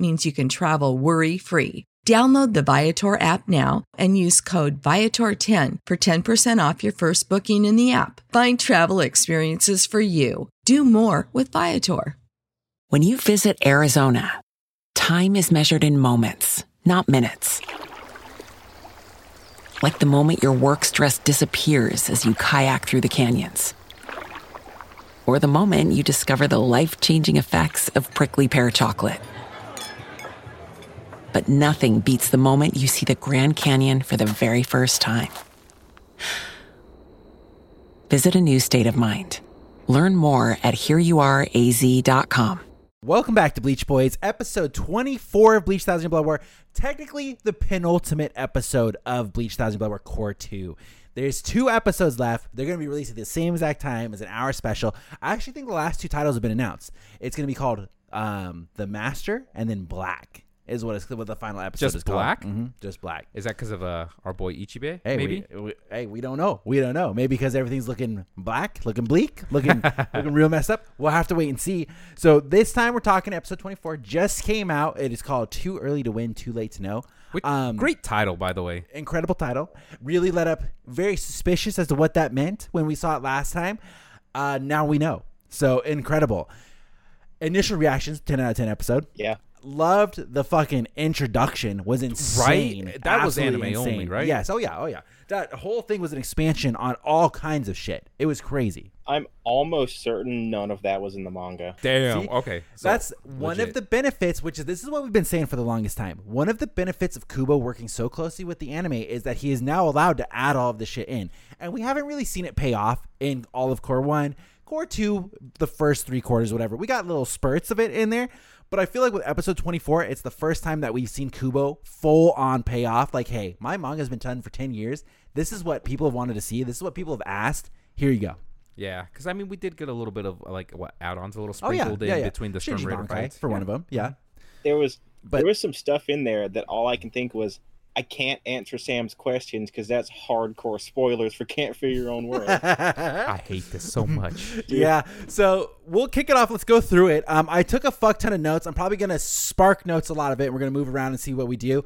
means you can travel worry free. Download the Viator app now and use code Viator10 for 10% off your first booking in the app. Find travel experiences for you. Do more with Viator. When you visit Arizona, time is measured in moments, not minutes. Like the moment your work stress disappears as you kayak through the canyons. Or the moment you discover the life changing effects of prickly pear chocolate. But nothing beats the moment you see the Grand Canyon for the very first time. Visit a new state of mind. Learn more at hereyouareaz.com. Welcome back to Bleach Boys, episode 24 of Bleach Thousand Blood War. Technically, the penultimate episode of Bleach Thousand Blood War Cour 2. There's two episodes left. They're going to be released at the same exact time as an hour special. I actually think the last two titles have been announced. It's going to be called um, The Master and then Black is what, it's, what the final episode Just is Black? called. hmm Just Black. Is that because of uh, our boy Ichibei? Hey, maybe. We, we, hey, we don't know. We don't know. Maybe because everything's looking black, looking bleak, looking looking real messed up. We'll have to wait and see. So this time we're talking episode 24. Just came out. It is called Too Early to Win, Too Late to Know. Which- Um, great title, by the way. incredible title. Really let up. Very suspicious as to what that meant when we saw it last time. Uh, now we know. So incredible. Initial reactions, 10 out of 10 episode. Yeah. Loved the fucking introduction. Was insane. That was Absolutely anime only, right? Yes. Oh yeah. Oh yeah. That whole thing was an expansion on all kinds of shit. It was crazy. I'm almost certain none of that was in the manga. Damn. See? okay. so That's one of the benefits, which is this is what we've been saying for the longest time. One of the benefits of Kubo working so closely with the anime is that he is now allowed to add all of the shit in. And we haven't really seen it pay off in all of Cour 1. Cour 2, the first three quarters, whatever. We got little spurts of it in there. But I feel like with episode 24, it's the first time that we've seen Kubo full on pay off. Like, hey, my manga's been done for 10 years. This is what people have wanted to see. This is what people have asked. Here you go. Yeah, because I mean, we did get a little bit of like what add-ons, a little Oh, yeah. sprinkled yeah, in yeah. between the Shinji Storm Raider fights. For one of them. Yeah. There was But- there was some stuff in there that all I can think was I can't answer Sam's questions because that's hardcore spoilers for Can't Fear Your Own World. I hate this so much. Yeah. So we'll kick it off. Let's go through it. Um, I took a fuck ton of notes. I'm probably gonna spark notes a lot of it. And We're gonna move around and see what we do.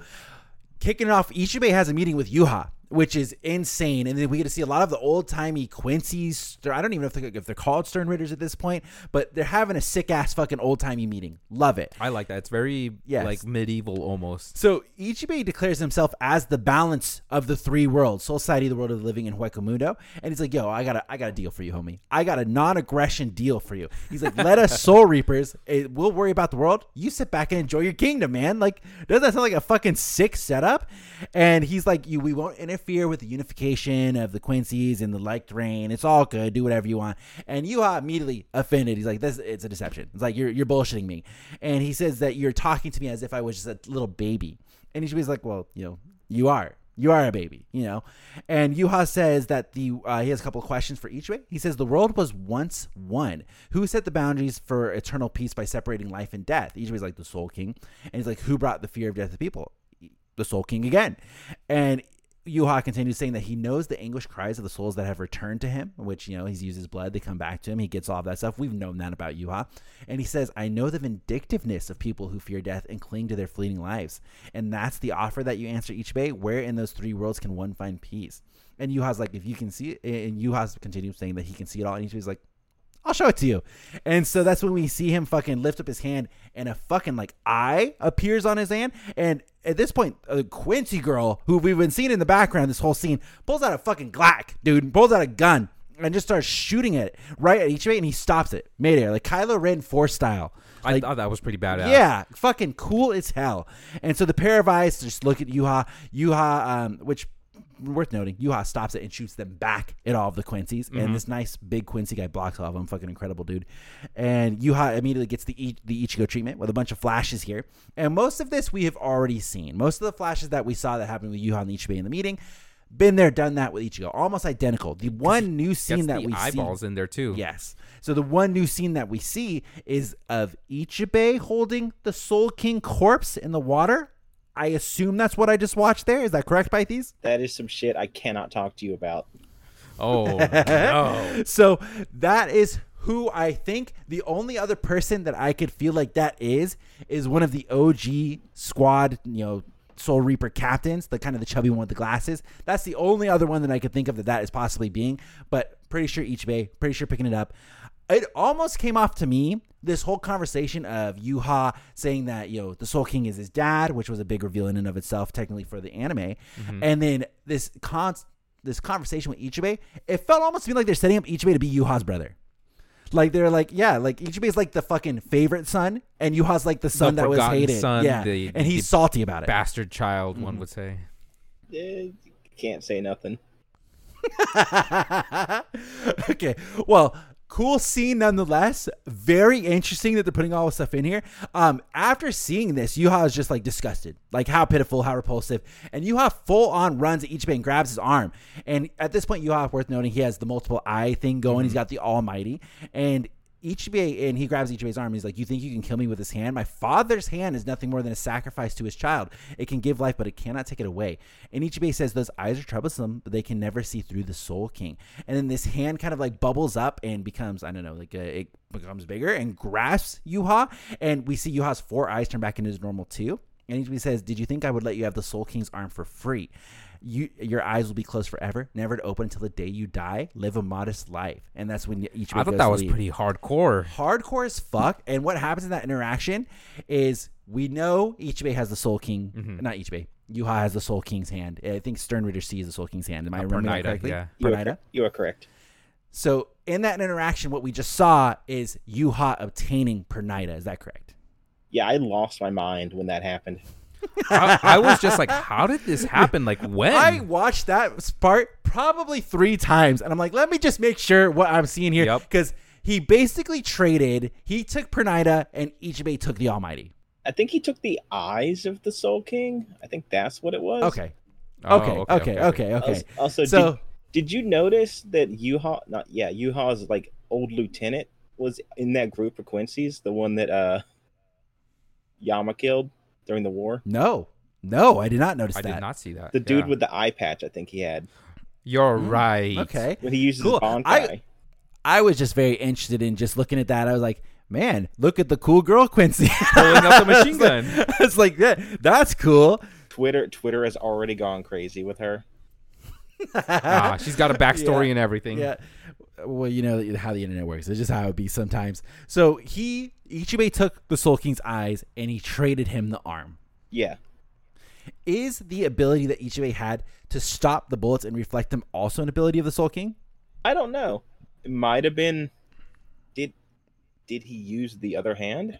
Kicking it off, Ichibei has a meeting with Yuha, which is insane, and then we get to see a lot of the old timey Quincy's. I don't even know if they're, if they're called Sternritters at this point, but they're having a sick ass fucking old timey meeting. Love it. I like that. It's very Yes. like medieval almost. So Ichibei declares himself as the balance of the three worlds, Soul Society, the world of the living, and Hueco Mundo. And he's like, "Yo, I got a, I got a deal for you, homie. I got a non-aggression deal for you." He's like, "Let us Soul Reapers. eh, we'll worry about the world. You sit back and enjoy your kingdom, man. Like, doesn't that sound like a fucking sick setup?" And he's like, "You, we won't interfere with the unification of the Quincy's and the liked reign. It's all good. Do whatever you want." And Yuha immediately offended. He's like, "This, it's a deception. It's like you're you're bullshitting me." And he says that you're talking to me as if I was just a little baby. And Ichibei's like, well, you know, you are. You are a baby, you know. And Yuha says that the uh, he has a couple of questions for Ichibei. He says the world was once one. Who set the boundaries for eternal peace by separating life and death? Ichibei's like the Soul King, and he's like, who brought the fear of death to people? The Soul King again. And Yuha continues saying that he knows the anguish cries of the souls that have returned to him, which, you know, he's used his blood. They come back to him. He gets all of that stuff. We've known that about Yuha. And he says, I know the vindictiveness of people who fear death and cling to their fleeting lives. And that's the offer that you answer each day. Where in those three worlds can one find peace? And Yuha's like, if you can see it, and Yuha's continues saying that he can see it all. And he's like, I'll show it to you. And so that's when we see him fucking lift up his hand and a fucking like eye appears on his hand. And at this point, a Quincy girl who we've been seeing in the background this whole scene pulls out a fucking Glock, dude, pulls out a gun and just starts shooting at it right at each Ichibei, and he stops it midair, like Kylo Ren Force style. I Like, thought that was pretty badass. yeah, fucking cool as hell. And so the pair of eyes just look at Yuha. Yuha, um, which worth noting, Yuha stops it and shoots them back at all of the Quincy's. And mm-hmm. this nice big Quincy guy blocks all of them. Fucking incredible, dude. And Yuha immediately gets the I- the Ichigo treatment with a bunch of flashes here. And most of this we have already seen. Most of the flashes that we saw that happened with Yuha and Ichibei in the meeting. Been there, done that with Ichigo, almost identical. The one new scene that we see, eyeballs in there too. Yes. So the one new scene that we see is of Ichibei holding the Soul King corpse in the water. I assume that's what I just watched there. Is that correct, Pythes? That is some shit I cannot talk to you about. Oh no. So that is who I think the only other person that I could feel like that is is one of the OG squad, you know, Soul Reaper captains, the kind of the chubby one with the glasses. That's the only other one that I could think of that that is possibly being, but pretty sure Ichibei, pretty sure picking it up. It almost came off to me this whole conversation of Yuha saying that you know the Soul King is his dad, which was a big reveal in and of itself, technically for the anime, and then this con this conversation with Ichibei, it felt almost to me like they're setting up Ichibei to be Yuha's brother. Like they're like, yeah, like Ichibei's like the fucking favorite son, and Yuha's like the son that was hated. son, yeah, the- and he's the salty about it. Bastard child, Mm-hmm. one would say. Eh, can't say nothing. okay, well, cool scene nonetheless. Very interesting that they're putting all this stuff in here. Um, after seeing this, Yuha is just like disgusted, like how pitiful, how repulsive, and Yuha full on runs at Ichibei and grabs his arm. And at this point, Yuha, worth noting, he has the multiple eye thing going. He's got the Almighty, and Ichibei and he grabs Ichibei's arm. He's like, "You think you can kill me with his hand? My father's hand is nothing more than a sacrifice to his child. It can give life, but it cannot take it away." And Ichibei says, "Those eyes are troublesome, but they can never see through the Soul King." And then this hand kind of like bubbles up and becomes, I don't know, like uh, it becomes bigger and grasps Yuha. And we see Yuha's four eyes turn back into his normal too. And Ichibei says, "Did you think I would let you have the Soul King's arm for free?" You, your eyes will be closed forever, never to open until the day you die. Live a modest life, and that's when Ichibei I thought that was leave pretty hardcore. hardcore as fuck. And what happens in that interaction is we know Ichibei has the Soul King, Mm-hmm. not Ichibei. Yuha has the Soul King's hand. I think Stern Reader sees the Soul King's hand. Am I Uh, remembering that Pernida, correctly? yeah. You are, Pernida. you are correct. So in that interaction, what we just saw is Yuha obtaining Pernida. Is that correct? Yeah, I lost my mind when that happened. I, I was just like, how did this happen? Like when? I watched that part probably three times, and I'm like, let me just make sure what I'm seeing here, Yep. because he basically traded. He took Pernida, and Ichibei took the Almighty. I think he took the eyes of the Soul King. I think that's what it was. Okay. Oh, Okay. Okay. Okay. Okay. Also, also So- did, did you notice that Yuha, not yeah, Yuha's like old lieutenant was in that group of Quincy's, the one that uh Yama killed during the war. No, no, I did not notice I that. I did not see that. The dude Yeah. with the eye patch, I think he had You're mm, right. Okay, when he uses Cool. his Bankai. I- I was just very interested in just looking at that. I was like, man, look at the cool girl Quincy Pulling out the machine I was gun. like- like, yeah, that's cool. Twitter Twitter has already gone crazy with her. Ah, she's got a backstory Yeah. and everything. Yeah. Well, you know how the internet works. It's just how it be sometimes. So he Ichibei took the Soul King's eyes and he traded him the arm. Yeah. Is the ability that Ichibei had to stop the bullets and reflect them also an ability of the Soul King? I don't know. It might have been did did he use the other hand?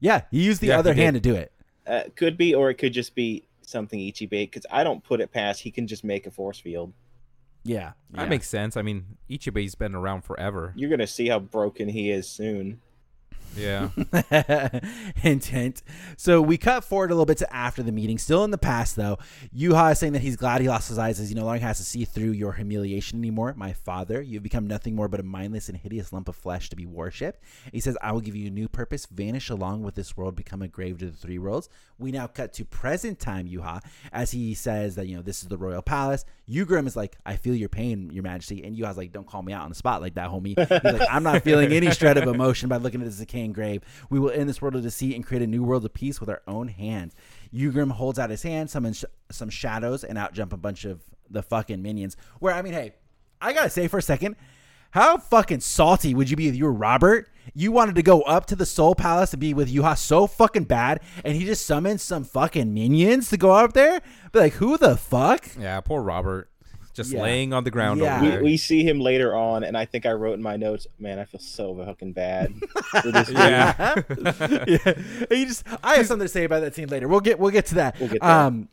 Yeah, he used the Yeah, he other did. hand to do it. Uh, could be, or it could just be something Ichibei. Because I don't put it past he can just make a force field. Yeah, That yeah. makes sense. I mean, Ichibei's been around forever. You're gonna see how broken he is soon. Yeah. intent. So we cut forward a little bit to after the meeting. Still in the past, though. Yuha is saying that he's glad he lost his eyes as he no longer has to see through your humiliation anymore. My father, you've become nothing more but a mindless and hideous lump of flesh to be worshipped. He says, I will give you a new purpose, vanish along with this world, become a grave to the three worlds. We now cut to present time, Yuha, as he says that, you know, this is the royal palace. Jugram is like, I feel your pain, your majesty. And Yuha's like, don't call me out on the spot like that, homie. He's like, I'm not feeling any shred of emotion by looking at this grave. We will end this world of deceit and create a new world of peace with our own hands. Jugram holds out his hand, summons sh- some shadows, and out jump a bunch of the fucking minions. Where, I mean, hey, I gotta say for a second, how fucking salty would you be if you were Robert? You wanted to go up to the Soul Palace and be with Yuha so fucking bad, and he just summons some fucking minions to go up there? Be like, who the fuck? Yeah, poor Robert. Just Yeah. laying on the ground Yeah. over We, there. we see him later on, and I think I wrote in my notes, "Man, I feel so fucking bad." for this yeah. yeah. You just I have something to say about that scene later. We'll get we'll get to that. We'll get there. Um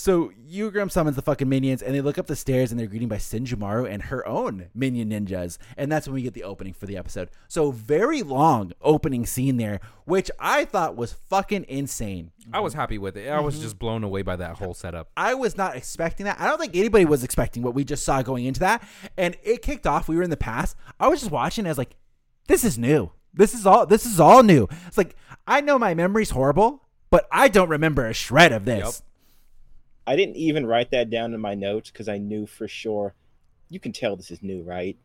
so Jugram summons the fucking minions and they look up the stairs and they're greeted by Senjumaru and her own minion ninjas. And that's when we get the opening for the episode. So very long opening scene there, which I thought was fucking insane. I was happy with it. I was Mm-hmm. just blown away by that whole setup. I was not expecting that. I don't think anybody was expecting what we just saw going into that. And it kicked off. We were in the past. I was just watching. I was like, this is new. This is all. This is all new. It's like I know my memory's horrible, but I don't remember a shred of this. Yep. I didn't even write that down in my notes because I knew for sure. You can tell this is new, right?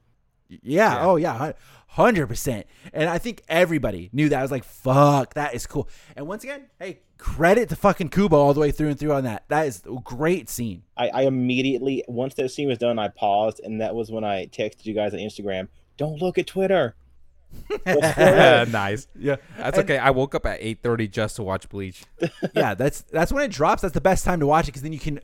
Yeah. Yeah. Oh yeah. Hundred percent. And I think everybody knew that. I was like, fuck, that is cool. And once again, hey, credit to fucking Kubo all the way through and through on that. That is a great scene. I, I immediately once that scene was done, I paused, and that was when I texted you guys on Instagram. Don't look at Twitter. Nice. Yeah. That's And- okay. I woke up at 8:30 just to watch Bleach. yeah, that's that's when it drops. That's the best time to watch it because then you can.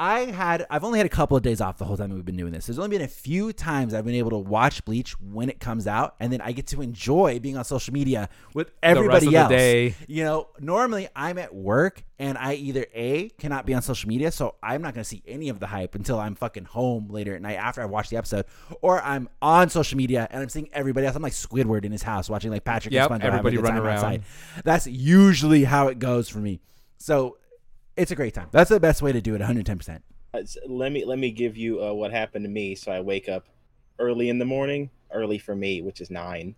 I had I've only had a couple of days off the whole time we've been doing this. There's only been a few times I've been able to watch Bleach when it comes out, and then I get to enjoy being on social media with everybody of the else. day. You know, normally I'm at work and I either a cannot be on social media, so I'm not going to see any of the hype until I'm fucking home later at night after I watch the episode, or I'm on social media and I'm seeing everybody else. I'm like Squidward in his house watching like Patrick Yep, and SpongeBob everybody good run around. outside. That's usually how it goes for me. So it's a great time. That's the best way to do it. 110. percent let me let me give you uh, what happened to me. So I wake up early in the morning, early for me, which is nine.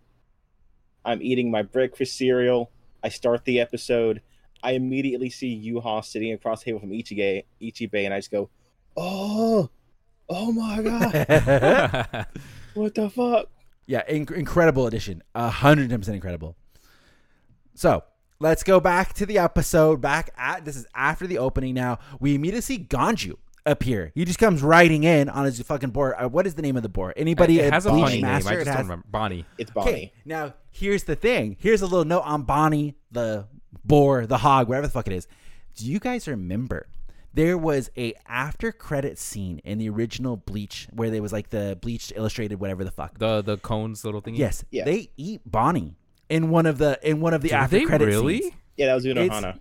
I'm eating my breakfast cereal. I start the episode. I immediately see Yuha sitting across the table from Ichige, Ichibei, and I just go, "Oh, oh my god, what the fuck?" Yeah, inc- incredible addition. 110 percent incredible. So let's go back to the episode. Back at this is after the opening. Now we immediately see Ganju appear. He just comes riding in on his fucking board. Uh, what is the name of the board? Anybody? it has a Bleach funny name. I just It don't remember. Bonnie. It's Bonnie. Okay, now here's the thing. Here's a little note on Bonnie, the boar, the hog, whatever the fuck it is. Do you guys remember? There was a after credit scene in the original Bleach where there was like the Bleach illustrated whatever the fuck. The the cones little thing. yes, Yeah. they eat Bonnie in one of the in one of the Do after they credit really? scenes. Yeah, that was It's- Unohana.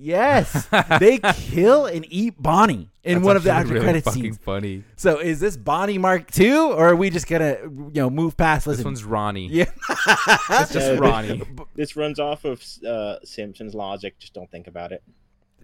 Yes, they kill and eat Bonnie in That's one of the after really credit fucking scenes. funny. So is this Bonnie Mark two, or are we just gonna you know move past? This one's Ronnie. yeah. It's just Yeah, Ronnie. This runs off of uh, Simpsons logic. Just don't think about it.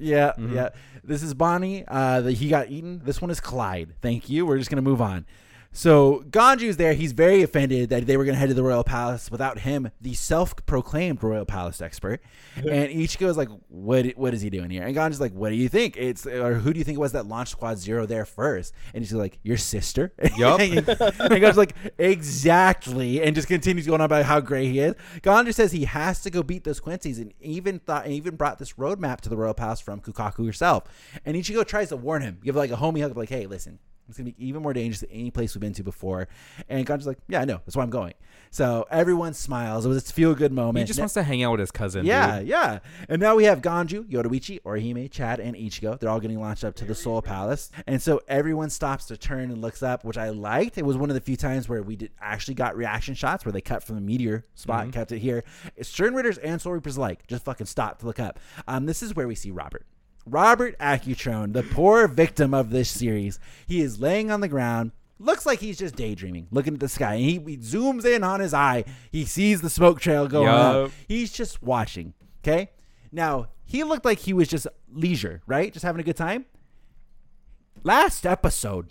Yeah, Mm-hmm. yeah. This is Bonnie. Uh, the, he got eaten. This one is Clyde. Thank you. We're just gonna move on. So Ganju's there. He's very offended that they were gonna head to the royal palace without him, the self-proclaimed royal palace expert. and Ichigo's like, "What? What is he doing here?" And Ganju's like, "What do you think? It's or who do you think it was that launched Squad Zero there first? And he's like, "Your sister." Yup. and Ganju's like, "Exactly," and just continues going on about how great he is. Ganju says he has to go beat those Quincy's, and even thought, and even brought this roadmap to the royal palace from Kukaku herself. And Ichigo tries to warn him, give like a homie hug, like, "Hey, listen." It's gonna be even more dangerous than any place we've been to before. And Ganju's like, "Yeah, I know. That's why I'm going." So everyone smiles. It was a feel good moment. He just wants to hang out with his cousin. Yeah, dude. yeah. And now we have Ganju, Yoruichi, Orihime, Chad, and Ichigo. They're all getting launched up to the Soul Palace. And so everyone stops to turn and looks up, which I liked. It was one of the few times where we did actually got reaction shots where they cut from the meteor spot and kept it here. It's Stern Ritters and Soul Reapers alike. Just fucking stop to look up. Um, this is where we see Robert. Robert Accutrone, the poor victim of this series. He is laying on the ground. Looks like he's just daydreaming, looking at the sky. And he, he zooms in on his eye. He sees the smoke trail going up. He's just watching. Okay. Now, he looked like he was just leisure, right? Just having a good time. Last episode,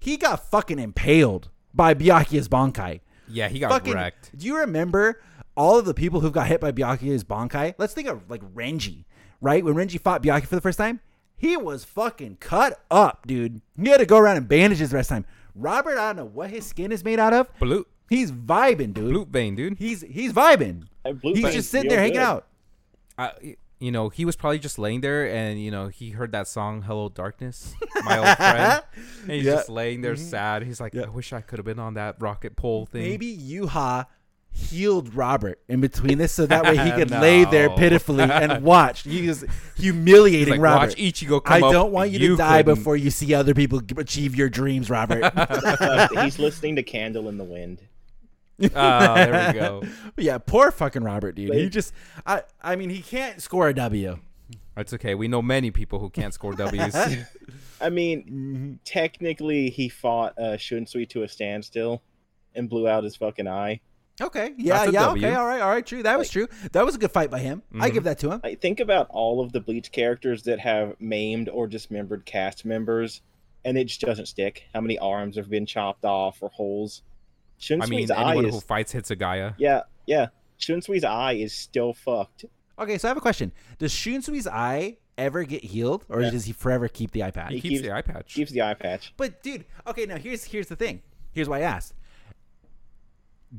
he got fucking impaled by Byakuya's Bankai. Yeah, he got Fucking, wrecked. do you remember all of the people who got hit by Byakuya's Bankai? Let's think of like Renji, right? When Renji fought Byakuya for the first time, he was fucking cut up, dude. He had to go around in bandages the rest of the time. Robert, I don't know what his skin is made out of. Blue, He's vibing, dude. blue vein, dude. He's he's vibing. Blue He's veins just sitting there hanging good. out. I, you know, he was probably just laying there, and you know, he heard that song "Hello Darkness," my old friend, and he's Yeah. just laying there mm-hmm. sad. He's like, Yeah. "I wish I could have been on that rocket pole thing." Maybe Yuha, healed Robert in between this so that way he could lay there pitifully and watch. He was He's humiliating like, Robert. watch Ichigo I up. don't want you, to die couldn't." before you see other people achieve your dreams, Robert. He's listening to Candle in the Wind. Ah, there we go. yeah, poor fucking Robert, dude. He just, I, I mean, he can't score a W. That's okay. We know many people who can't score W's. I mean, Mm-hmm. technically, he fought uh, Shunsui to a standstill and blew out his fucking eye. Okay, yeah, yeah, W. okay, all right, all right, true. That was true. That was a good fight by him. I Mhm. give that to him. Like, think about all of the Bleach characters that have maimed or dismembered cast members, and it just doesn't stick. How many arms have been chopped off or holes? Shunsui's I mean, anyone is who fights Hitsugaya. yeah, yeah. Shunsui's eye is still fucked. Okay, so I have a question. Does Shunsui's eye ever get healed, or Yeah. does he forever keep the eye patch? He He keeps keeps- the eye patch. Keeps the eye patch. But dude, okay, now here's here's the thing. Here's why I asked.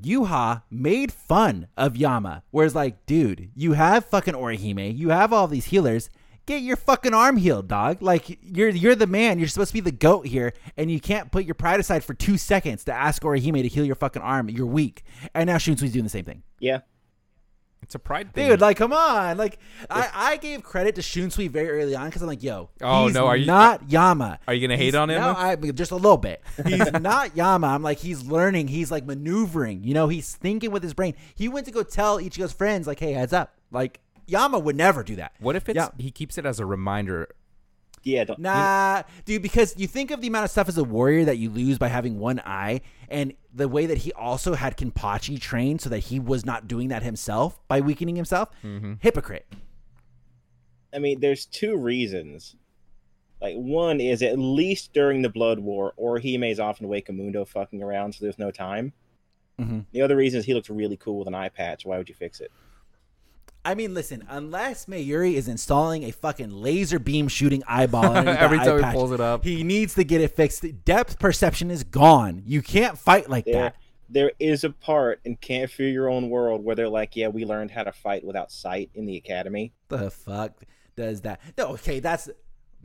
Yuha made fun of Yama, whereas like, dude, you have fucking Orihime, you have all these healers. Get your fucking arm healed, dog. Like you're you're the man. You're supposed to be the goat here, and you can't put your pride aside for two seconds to ask Orihime to heal your fucking arm. You're weak. And now Shunsui's doing the same thing. Yeah, It's a pride thing. Dude, like, come on! Like, I, I gave credit to Shunsui very early on because I'm like, yo, Oh, he's no, are you- not Yama? are you gonna hate He's- on him? No, I just a little bit. He's not Yama. I'm like, he's learning. He's like maneuvering. You know, he's thinking with his brain. He went to go tell Ichigo's friends, like, hey, heads up. Like, Yama would never do that. what if it's Yeah. he keeps it as a reminder? yeah. Don't, Nah, dude, because you think of the amount of stuff as a warrior that you lose by having one eye, and the way that he also had Kenpachi trained so that he was not doing that himself by weakening himself. Hypocrite. I mean, there's two reasons. Like one is at least during the Blood War, Orihime's off in Hueco Mundo fucking around, so there's no time. Mhm. The other reason is he looks really cool with an eye patch. Why would you fix it? I mean, listen, unless Mayuri is installing a fucking laser beam shooting eyeball Every eye time he pulls it up. he needs to get it fixed. Depth perception is gone. You can't fight like There, that. there is a part in Can't Fear Your Own World where they're like, "Yeah, we learned how to fight without sight in the academy." The fuck does that? No, okay, that's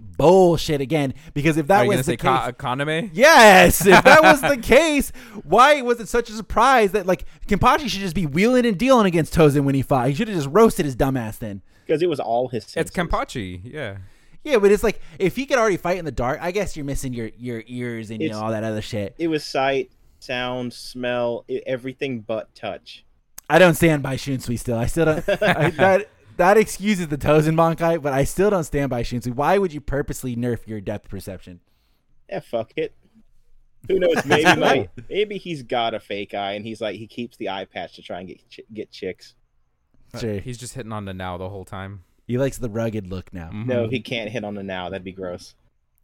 bullshit again. Because if that Are you was the say case, Ka- Kaname? Yes, if that was the case, why was it such a surprise that like Kenpachi should just be wheeling and dealing against Tozen when he fought? He should have just roasted his dumbass then. Because it was all his. It's senses. Kenpachi. Yeah. Yeah, but it's like if he could already fight in the dark, I guess you're missing your your ears and you know all that other shit. It was sight, sound, smell, everything but touch. I don't stand by Shunsui still. I still don't. I, that that excuses the Tozen Bankai, but I still don't stand by Shunsui. Why would you purposely nerf your depth perception? Yeah, fuck it. Who knows? Maybe my, maybe he's got a fake eye, and he's like he keeps the eye patch to try and get ch- get chicks. Sure, He's just hitting on the now the whole time. he likes the rugged look now. No, Mhm. he can't hit on the now. That'd be gross.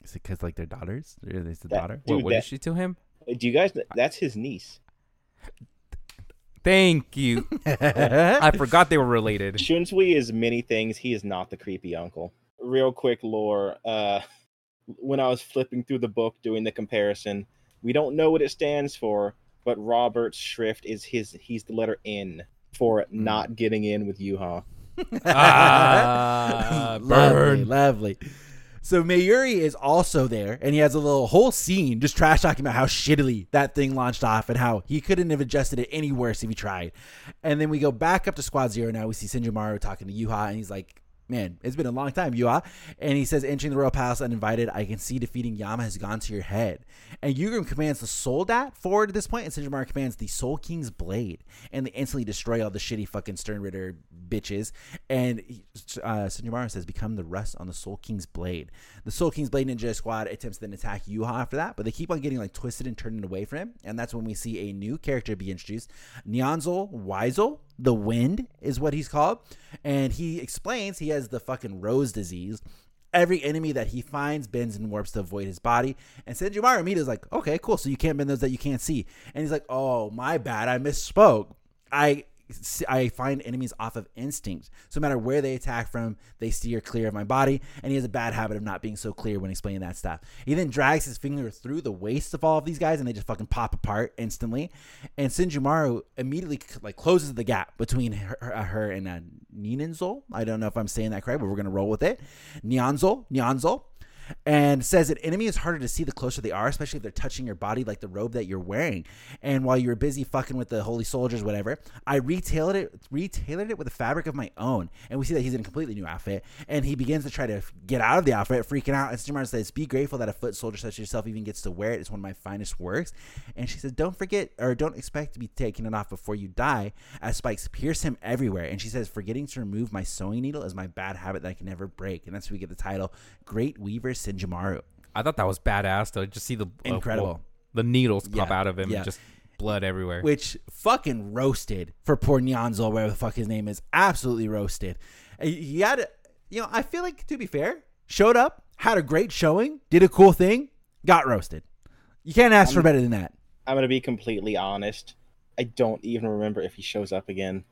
Is it because like their daughters? Or is the That- daughter? What, Dude, what did that- she to him? Do you guys? That's his niece. Thank you. I forgot they were related. Shunsui is many things. He is not the creepy uncle. Real quick lore. Uh, when I was flipping through the book doing the comparison, we don't know what it stands for, but Robert's Schrift is his. He's the letter N for not getting in with Yuha. ah, lovely, lovely. So Mayuri is also there, and he has a little whole scene just trash talking about how shittily that thing launched off and how he couldn't have adjusted it any worse if he tried. And then we go back up to Squad Zero now. We see Senjumaru talking to Yuha, and he's like, Man, it's been a long time, Yuha. And he says, entering the royal palace uninvited, I can see defeating Yama has gone to your head. And Jugram commands the Soldat forward at this point, and Senjumaru commands the Soul King's Blade. And they instantly destroy all the shitty fucking Stern Ritter bitches. And uh, Senjumaru says, become the rust on the Soul King's Blade. The Soul King's Blade Ninja Squad attempts to attack Yuha after that, but they keep on getting like twisted and turning away from him. And that's when we see a new character be introduced. Nyanzel Weisel, the Wind is what he's called. And he explains he has the fucking rose disease. Every enemy that he finds bends and warps to avoid his body. And Senjumaru immediately is like, okay, cool. So you can't bend those that you can't see. And he's like, oh, my bad. I misspoke. I I find enemies off of instinct. So no matter where they attack from, they steer clear of my body. And he has a bad habit of not being so clear when explaining that stuff. He then drags his finger through the waist of all of these guys, and they just fucking pop apart instantly. And Senjumaru immediately like closes the gap between her, her, her and uh, Ninenzol. I don't know if I'm saying that correct, but we're gonna roll with it. Nianzol, Nianzol. And says that enemy is harder to see the closer they are, especially if they're touching your body like the robe that you're wearing. And while you were busy fucking with the holy soldiers, whatever, I retailored it, retailored it with a fabric of my own. And we see that he's in a completely new outfit, and he begins to try to get out of the outfit, freaking out. And Senjumaru says, "Be grateful that a foot soldier such as yourself even gets to wear it. It's one of my finest works." And she says, "Don't forget, or don't expect to be taking it off before you die, as spikes pierce him everywhere." And she says, "Forgetting to remove my sewing needle is my bad habit that I can never break." And that's where we get the title, "Great Weaver Senjumaru." I thought that was badass to just see the uh, Incredible. well, the needles pop Yeah, out of him, yeah. and just blood everywhere. which fucking roasted for poor Nyanzo, whatever the fuck his name is. Absolutely roasted. He had, you know, I feel like to be fair, showed up, had a great showing, did a cool thing, got roasted. You can't ask for better than that. I'm gonna be completely honest. I don't even remember if he shows up again.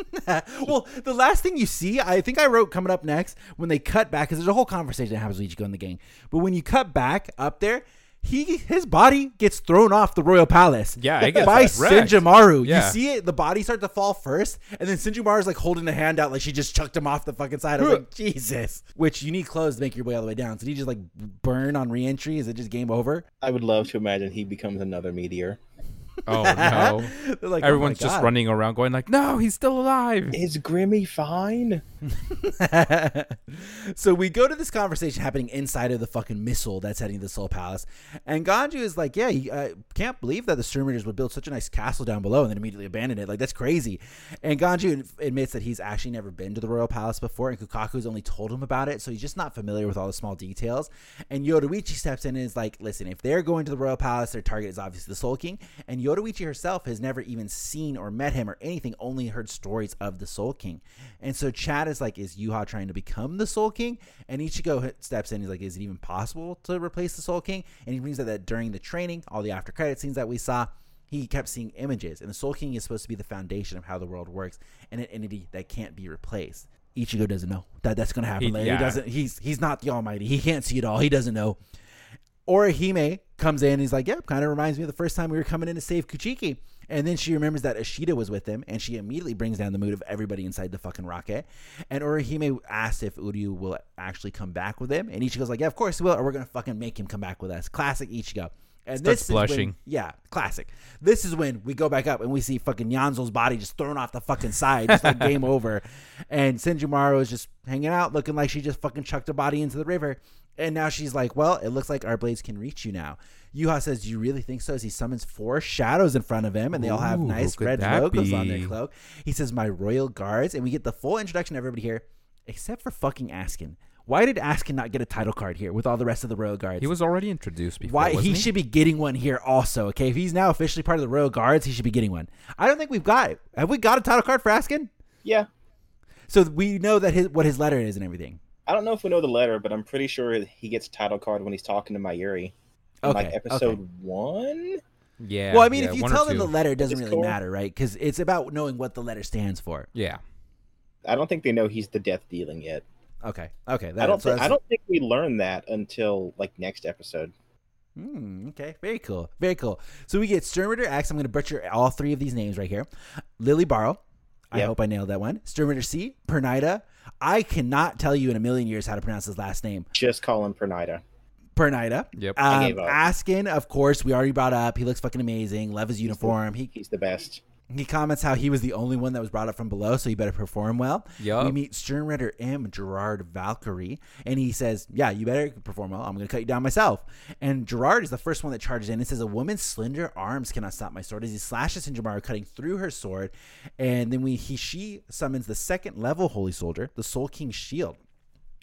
well, the last thing you see, I think I wrote coming up next when they cut back because there's a whole conversation that happens with Ichigo in the gang. But when you cut back up there, he his body gets thrown off the royal palace. Yeah, it gets by wrecked. Senjumaru. Yeah. You see it, the body start to fall first, and then Senjumaru's like holding the hand out like she just chucked him off the fucking side. I was like, Jesus. Which you need clothes to make your way all the way down. So did he just like burn on reentry? Is it just game over? I would love to imagine he becomes another meteor. Oh no! They're like, oh Everyone's just God. running around going like, "No, he's still alive." Is Grimmy fine? so we go to this conversation happening inside of the fucking missile that's heading to the Soul Palace, and Ganju is like, "Yeah, uh, can't believe that the Sternritters would build such a nice castle down below and then immediately abandon it. Like that's crazy." And Ganju admits that he's actually never been to the Royal Palace before, and Kukaku's only told him about it, so he's just not familiar with all the small details. And Yoruichi steps in and is like, "Listen, if they're going to the Royal Palace, their target is obviously the Soul King." And Yoruichi herself has never even seen or met him or anything, only heard stories of the Soul King. And so Chad is like, is Yuha trying to become the Soul King? And Ichigo steps in. He's like, is it even possible to replace the Soul King? And he brings up that during the training, all the after credit scenes that we saw, he kept seeing images. And the Soul King is supposed to be the foundation of how the world works and an entity that can't be replaced. Ichigo doesn't know that that's going to happen He- later. yeah. He doesn't. He's he's not the Almighty. He can't see it all. He doesn't know. Orihime comes in. He's like, "Yep, kind of reminds me of the first time we were coming in to save Kuchiki." And then she remembers that Ishida was with him, and she immediately brings down the mood of everybody inside the fucking rocket. And Orihime asks if Uryu will actually come back with him, and Ichigo's like, "Yeah, of course he will, or we're gonna fucking make him come back with us." Classic Ichigo. And Starts this is when- yeah, classic. This is when we go back up and we see fucking Yanzo's body just thrown off the fucking side, just like game over. And Senjumaru is just hanging out, looking like she just fucking chucked a body into the river. And now she's like, well, it looks like our blades can reach you now. Yuha says, do you really think so? As he summons four shadows in front of him, and they all have Ooh, nice red that logos on their cloak. He says, my royal guards. And we get the full introduction of everybody here, except for fucking Askin. Why did Askin not get a title card here with all the rest of the royal guards? He was already introduced before. Why wasn't he he should be getting one here also. Okay, if he's now officially part of the Royal Guards, he should be getting one. I don't think we've got it. Have we got a title card for Askin? Yeah. So we know that his what his letter is and everything. I don't know if we know the letter, but I'm pretty sure he gets title card when he's talking to Mayuri. Okay, like episode okay. one? Yeah. well, I mean, yeah, if you tell them the letter, it doesn't really cool. matter, right? Because it's about knowing what the letter stands for. Yeah. I don't think they know he's the death dealing yet. Okay, okay. That, I don't so think I don't think we learn that until like next episode. Hmm, okay, very cool, very cool. So we get Sternritter X. I'm going to butcher all three of these names right here. Lille Barro. I hope I nailed that one. Sternritter C. Pernida. I cannot tell you in a million years how to pronounce his last name. Just call him Pernida. Pernida. Yep. I Um, gave up. Askin, of course, we already brought up. He looks fucking amazing. Love his uniform. He He's the best. He comments how he was the only one that was brought up from below, so he better perform well. Yup. We meet Sternritter M. Gerard Valkyrie, and he says, "Yeah, you better perform well. I'm going to cut you down myself." And Gerard is the first one that charges in and says, "A woman's slender arms cannot stop my sword." As he slashes Senjumaru, cutting through her sword, and then we he she summons the second level Holy Soldier, the Soul King's shield.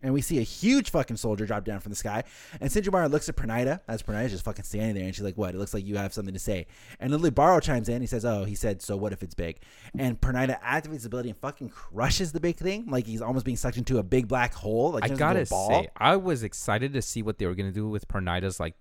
And we see a huge fucking soldier drop down from the sky. And Senjumaru looks at Pernida as Pernida's just fucking standing there. And she's like, What? It looks like you have something to say. And Lille Barro chimes in. He says, Oh, he said, So what if it's big? And Pernida activates his ability and fucking crushes the big thing. Like he's almost being sucked into a big black hole. Like I turns into a gotta ball. say, I was excited to see what they were gonna do with Pernida's like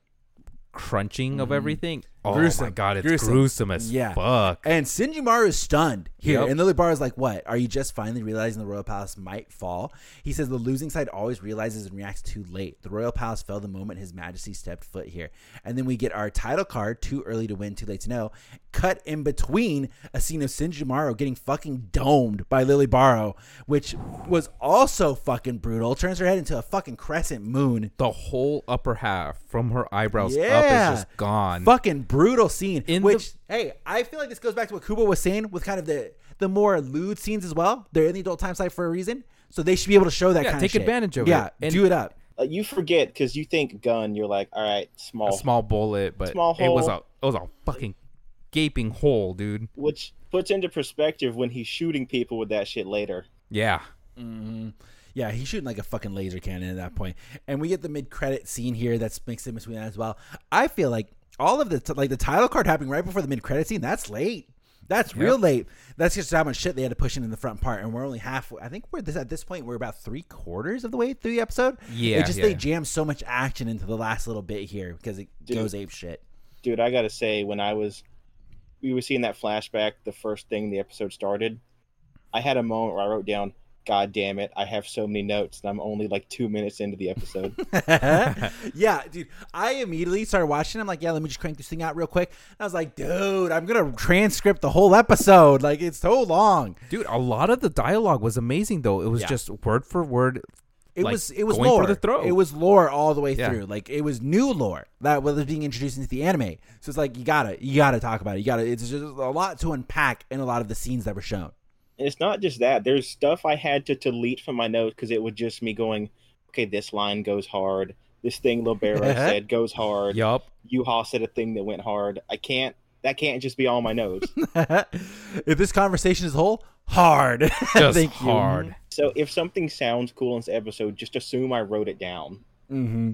crunching Mm-hmm. of everything. Oh my Gruesome. god, it's Gruesome. gruesome, as Yeah. fuck. And Senjumaru is stunned here. Yep. And Lily Bar is like, What? Are you just finally realizing the Royal Palace might fall? He says the losing side always realizes and reacts too late. The Royal Palace fell the moment His Majesty stepped foot here. And then we get our title card, Too Early to Win, Too Late to Know, cut in between a scene of Senjumaru getting fucking domed by Lille Barro, which was also fucking brutal. Turns her head into a fucking crescent moon. The whole upper half from her eyebrows up Yeah. is just gone. Fucking brutal scene. In which, hey, I feel like this goes back to what Kubo was saying with kind of the the more lewd scenes as well. They're in the adult time side for a reason, so they should be able to show that Yeah, kind take of shit. advantage of yeah, it. Yeah, do it up. You forget because you think gun, you're like, all right, small, a small bullet, but Small it was a hole. it was a fucking gaping hole, dude. which puts into perspective when he's shooting people with that shit later. Yeah. Mm-hmm. Yeah, he's shooting like a fucking laser cannon at that point. And we get the mid credit scene here that's mixed in between that as well. I feel like all of the t- like the title card happening right before the mid credit scene. That's late. That's real late. That's just how much shit they had to push in in the front part, and we're only half. I think we're this at this point. We're about three quarters of the way through the episode. Yeah, it just yeah. they jam so much action into the last little bit here because it Dude. goes ape shit. Dude, I gotta say, when I was, we were seeing that flashback, the first thing the episode started, I had a moment where I wrote down, "God damn it, I have so many notes, and I'm only like two minutes into the episode." yeah, dude. I immediately started watching. I'm like, yeah, let me just crank this thing out real quick. And I was like, dude, I'm gonna transcript the whole episode. Like, it's so long. Dude, a lot of the dialogue was amazing though. It was Yeah. just word for word. It like, was it was lore. the throat. It was lore all the way Yeah. through. Like it was new lore that was being introduced into the anime. So it's like you gotta you gotta talk about it. You gotta. It's just a lot to unpack in a lot of the scenes that were shown. And it's not just that. There's stuff I had to delete from my notes because it was just me going, "Okay, this line goes hard. This thing Libero said goes hard. Yup. Yuha said a thing that went hard. I can't. That can't just be all my notes." if this conversation is whole, hard. Just Thank you. hard. so if something sounds cool in this episode, just assume I wrote it down. Mm-hmm.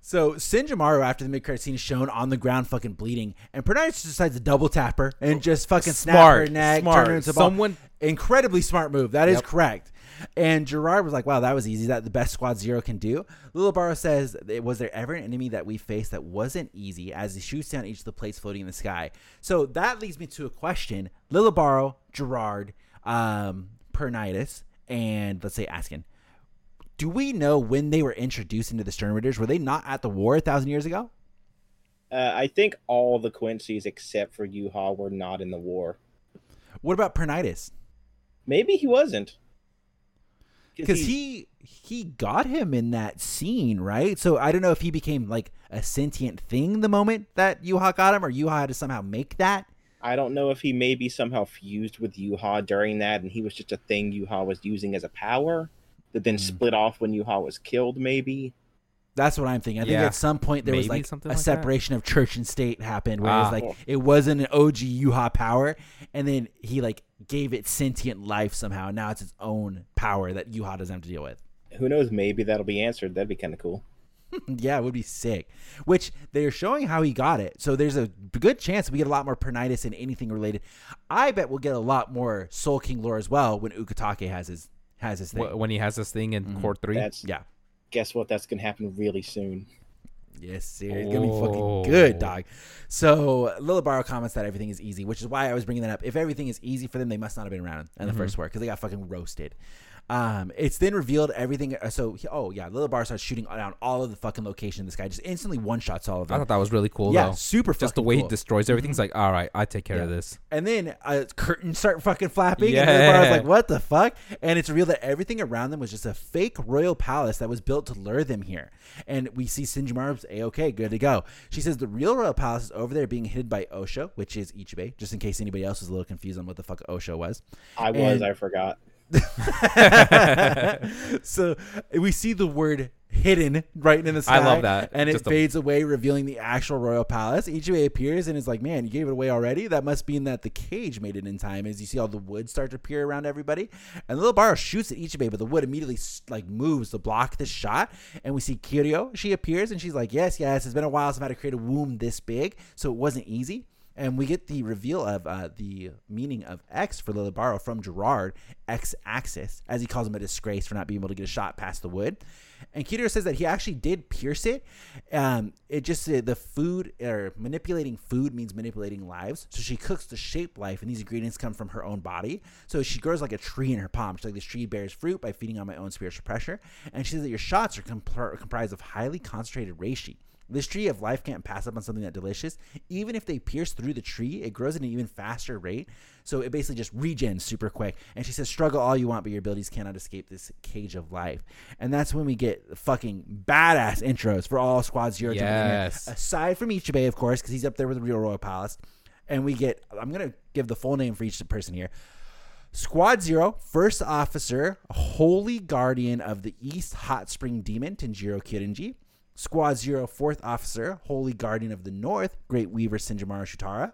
So Senjumaru, after the mid credit scene, is shown on the ground, fucking bleeding, and Pernicious decides to double tap her and just fucking snap her neck, smart. turn her into. Someone- incredibly smart move. That is Yep. correct. And Gerard was like, "Wow, that was easy. That the best Squad Zero can do." Lille Barro says, "Was there ever an enemy that we faced that wasn't easy?" As he shoots down each of the plates floating in the sky. So that leads me to a question: Lille Barro, Gerard, um, Pernitus, and let's say Askin. Do we know when they were introduced into the Sternritters? Were they not at the war a thousand years ago? Uh, I think all the Quincy's except for Yuha were not in the war. What about Pernitus? Maybe he wasn't. Because he he got him in that scene, right? So I don't know if he became like a sentient thing the moment that Yuha got him, or Yuha had to somehow make that. I don't know if he maybe somehow fused with Yuha during that, and he was just a thing Yuha was using as a power that then Hmm. split off when Yuha was killed. Maybe That's what I'm thinking. I think Yeah. at some point there was like something a like that. separation of church and state happened, where it Ah. was like it wasn't an OG Yuha power, and then he like gave it sentient life somehow. And now it's its own power that Yuha doesn't have to deal with. who knows? Maybe that'll be answered. That'd be kind of cool. yeah, it would be sick. Which they're showing how he got it. So there's a good chance we get a lot more Pernitus and anything related. I bet we'll get a lot more Soul King lore as well when Ukitake has his has his thing. Wh- When he has this thing in Mm-hmm. court three. That's yeah. Guess what? That's gonna happen really soon. Yes, sir. It's gonna be fucking Oh. good, dog. So Lille Barro comments that everything is easy, which is why I was bringing that up. If everything is easy for them, they must not have been around in the Mm-hmm. first war because they got fucking roasted. Um, it's then revealed everything. uh, So, he- oh yeah, Little Bar starts shooting down all of the fucking location. This guy just instantly one shots all of them. I thought that was really cool Yeah, though. super Just the way cool. he destroys everything's like, all right, I take care of this. And then uh, curtains start fucking flapping. Yeah. And Lille Barro was like, what the fuck? And it's revealed that everything around them was just a fake royal palace that was built to lure them here. And we see Senjumaru's A-okay, good to go. She says the real royal palace is over there being hidden by Osho, which is Ichibei, just in case anybody else was a little confused on what the fuck Osho was. I was. And- I forgot. so we see the word hidden right in the sky. I love that. And it Just a- fades away, revealing the actual royal palace. Ichibei appears and is like, Man, you gave it away already? That must mean that the cage made it in time. As you see all the wood start to appear around everybody. And the Little Baro shoots at Ichibei, but the wood immediately like moves to block the shot. And we see Kiryu. She appears and she's like, Yes, yes, it's been a while since I've had to create a womb this big. So it wasn't easy. And we get the reveal of uh, the meaning of X for Lille Barro from Gerard, X axis, as he calls him a disgrace for not being able to get a shot past the wood. And Kiryu says that he actually did pierce it. Um, it just uh, the food or manipulating food means manipulating lives. So she cooks to shape life, and these ingredients come from her own body. So she grows like a tree in her palm. She's like this tree bears fruit by feeding on my own spiritual pressure. And she says that your shots are comp- comprised of highly concentrated reishi. This tree of life can't pass up on something that delicious. Even if they pierce through the tree, it grows at an even faster rate. So it basically just regens super quick. And she says, struggle all you want, but your abilities cannot escape this cage of life. And that's when we get fucking badass intros for all Squad Zero. to be here. Yes. Aside from Ichibei, of course, because he's up there with the real Royal Palace. And we get, I'm going to give the full name for each person here. Squad Zero, First Officer, Holy Guardian of the East Hot Spring Demon, Tenjiro Kirinji. Squad Zero, Fourth Officer, Holy Guardian of the North, Great Weaver Senjumaru Shutara.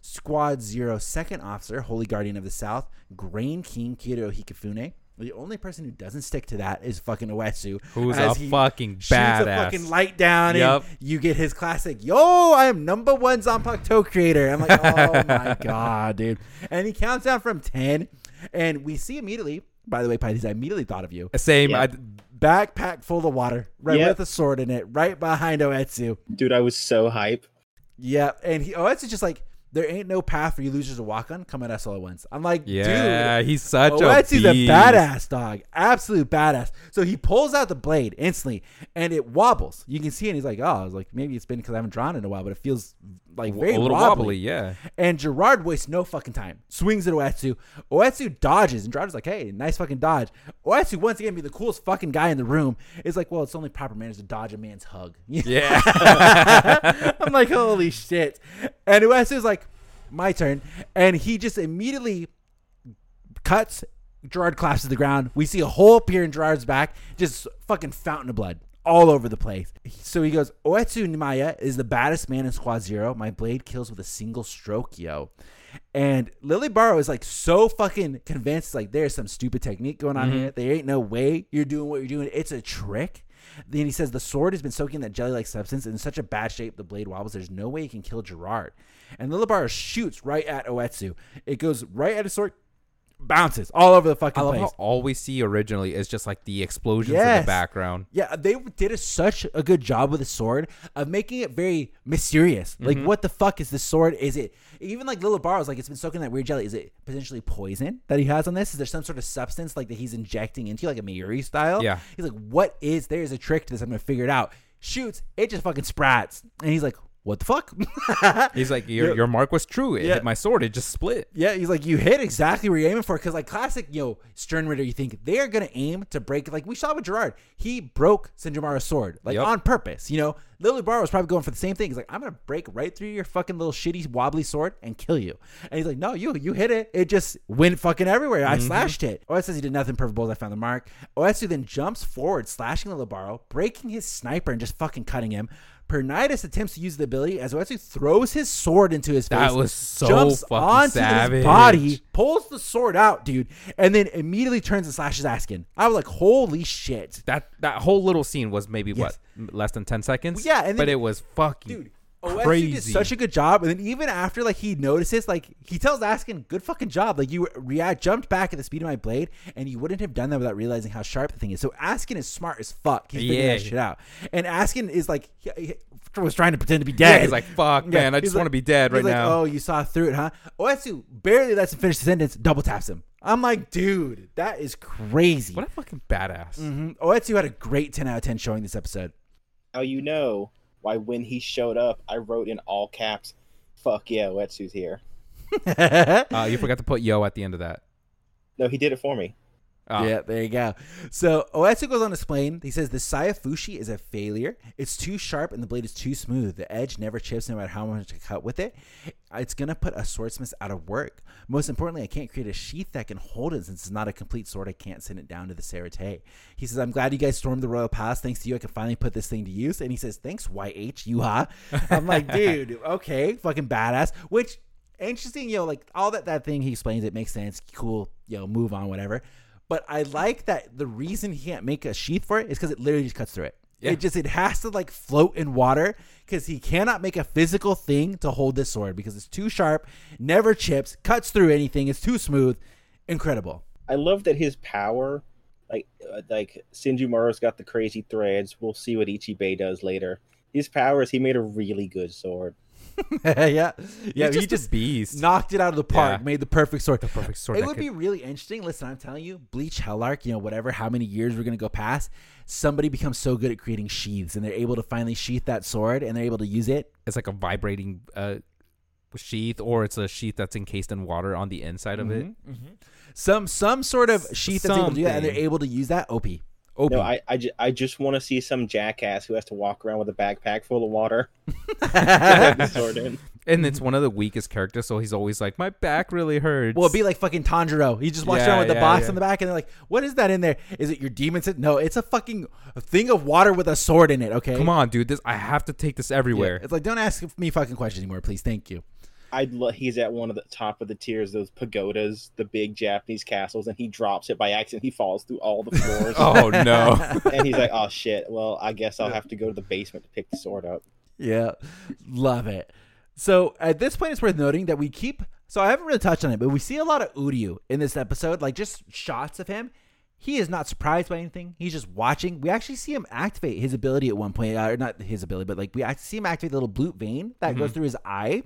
Squad Zero, Second Officer, Holy Guardian of the South, Grain King Kiryu Hikifune. The only person who doesn't stick to that is fucking Oetsu. Who's as a he fucking shoots a fucking light down Yup. and you get his classic, yo, I am number one Zanpakuto creator. I'm like, oh my god, dude. And he counts down from 10. And we see immediately, by the way, Pisces, I immediately thought of you. Same. Yeah. I, Backpack full of water, right Yep. with a sword in it, right behind Oetsu. Dude, I was so hype. Yeah, and he Oetsu's just like, there ain't no path for you losers to walk on. Come at us all at once. I'm like, yeah, dude. he's such a Oetsu's a badass dog, absolute badass. So he pulls out the blade instantly, and it wobbles. You can see, it, and he's like, "Oh, I was like, maybe it's been because I haven't drawn in a while, but it feels like very a little wobbly. wobbly. Yeah. And Gerard wastes no fucking time. Swings at Oetsu. Oetsu dodges, and Gerard's like, hey, nice fucking dodge. Oetsu, once again, be the coolest fucking guy in the room, is like, well, it's only proper manners to dodge a man's hug. Yeah. I'm like, holy shit. And Oetsu's like, my turn. And he just immediately cuts. Gerard claps to the ground. We see a hole appear in Gerard's back, just fucking fountain of blood all over the place. So he goes, Oetsu Nimaiya is the baddest man in Squad Zero. My blade kills with a single stroke, yo. And Lille Barro is like so fucking convinced, like there's some stupid technique going on mm-hmm. here. There ain't no way you're doing what you're doing. It's a trick. Then he says the sword has been soaking in that jelly-like substance in such a bad shape the blade wobbles. There's no way he can kill Gerard. And Lilibar shoots right at Oetsu. It goes right at his sword, bounces all over the fucking I love place. how all we see originally is just like the explosions in Yes. the background. Yeah, they did a, such a good job with the sword of making it very mysterious. Like, mm-hmm. what the fuck is this sword? Is it even like Lilibar was like it's been soaking in that weird jelly? Is it potentially poison that he has on this? Is there some sort of substance like that he's injecting into, like a Mayuri style? Yeah. He's like, what is? There's a trick to this. I'm gonna figure it out. Shoots, it just fucking sprats, and he's like, what the fuck? He's like, your, Yeah. your mark was true. It Yeah. hit my sword. It just split. Yeah, he's like, you hit exactly where you're aiming for. Because, like, classic, you know, Sternritter, you think they are going to aim to break. Like, we saw with Gerard. He broke Senjumaru's sword, like, Yep. on purpose. You know, Lily Bar was probably going for the same thing. He's like, I'm going to break right through your fucking little shitty wobbly sword and kill you. And he's like, no, you you hit it. It just went fucking everywhere. I mm-hmm. slashed it. Oetsu says he did nothing. Perfect balls. I found the mark. Oetsu then jumps forward, slashing Lille Barro, breaking his sniper and just fucking cutting him. Pernitus attempts to use the ability as Oetsu throws his sword into his face. That was so jumps fucking onto savage. his body, pulls the sword out, dude, and then immediately turns and slashes Askin. I was like, holy shit. That that whole little scene was maybe Yes. what less than ten seconds. Yeah, and then- but it was fucking Dude, Oetsu crazy. did such a good job, and then even after like he notices, like he tells Askin, "Good fucking job! Like you react, jumped back at the speed of my blade, and you wouldn't have done that without realizing how sharp the thing is." So Askin is smart as fuck. He's figuring Yeah. that shit out, and Askin is like he, he was trying to pretend to be Yeah, dead. he's like, "Fuck, Yeah, man, I he's just like- want to be dead he's right like, now." Oh, you saw through it, huh? Oetsu barely lets him finish the sentence, double taps him. I'm like, dude, that is crazy. what a fucking badass. Mhm. Oetsu had a great 10 out of 10 showing this episode. Oh, you know why when he showed up, I wrote in all caps, "Fuck yeah, Oetsu's here." Uh, you forgot to put yo at the end of that. No, he did it for me. Oh, Yeah, there you go. So Oetsu goes on to explain. He says the Sayafushi is a failure. It's too sharp and the blade is too smooth. The edge never chips no matter how much I cut with it. It's gonna put a swordsmith out of work. Most importantly, I can't create a sheath that can hold it since it's not a complete sword. I can't send it down to the Seireitei. He says, "I'm glad you guys stormed the royal palace. Thanks to you, I can finally put this thing to use." And he says, "Thanks, YH, you ha." I'm like, dude, okay, fucking badass. Which interesting, you know, like all that that thing he explains, it makes sense. Cool, you know, move on, whatever. But I like that the reason he can't make a sheath for it is because it literally just cuts through it. Yeah. It just it has to like float in water because he cannot make a physical thing to hold this sword because it's too sharp, never chips, cuts through anything. It's too smooth. Incredible. I love that his power, like uh, like Senjumaru's got the crazy threads. We'll see what Ichibei does later. His power is he made a really good sword. Yeah, yeah. He's he just, beast. knocked it out of the park, Yeah. made the perfect sword. the perfect sword. It would could- be really interesting. Listen, I'm telling you, Bleach Hellark, you know, whatever, how many years we're gonna go past, somebody becomes so good at creating sheaths, and they're able to finally sheath that sword, and they're able to use it. it's like a vibrating uh, sheath, or it's a sheath that's encased in water on the inside of it. Some some sort of sheath that's able to do that, and they're able to use that. Op, op. No, I I, ju- I just want to see some jackass who has to walk around with a backpack full of water. sword in. And it's one of the weakest characters, so he's always like, "My back really hurts." Well, it'd be like fucking Tanjiro. He just walks Yeah, around with the yeah, box yeah. on the back, and they're like, "What is that in there? Is it your demon?" Set? No, it's a fucking thing of water with a sword in it. Okay, "Come on, dude! This I have to take this Yeah. everywhere." It's like, don't ask me fucking questions anymore, please. Thank you. I'd lo- he's at one of the top of the tiers, those pagodas, the big Japanese castles, and he drops it by accident. He falls through all the floors, oh no! and he's like, "Oh shit! Well, I guess I'll have to go to the basement to pick the sword up." Yeah, love it. So at this point, it's worth noting that we keep. So I haven't really touched on it, but we see a lot of Uryu in this episode, like just shots of him. He is not surprised by anything. He's just watching. We actually see him activate his ability at one point, uh, or not his ability, but like we see him activate the little blue vein that goes through his eye,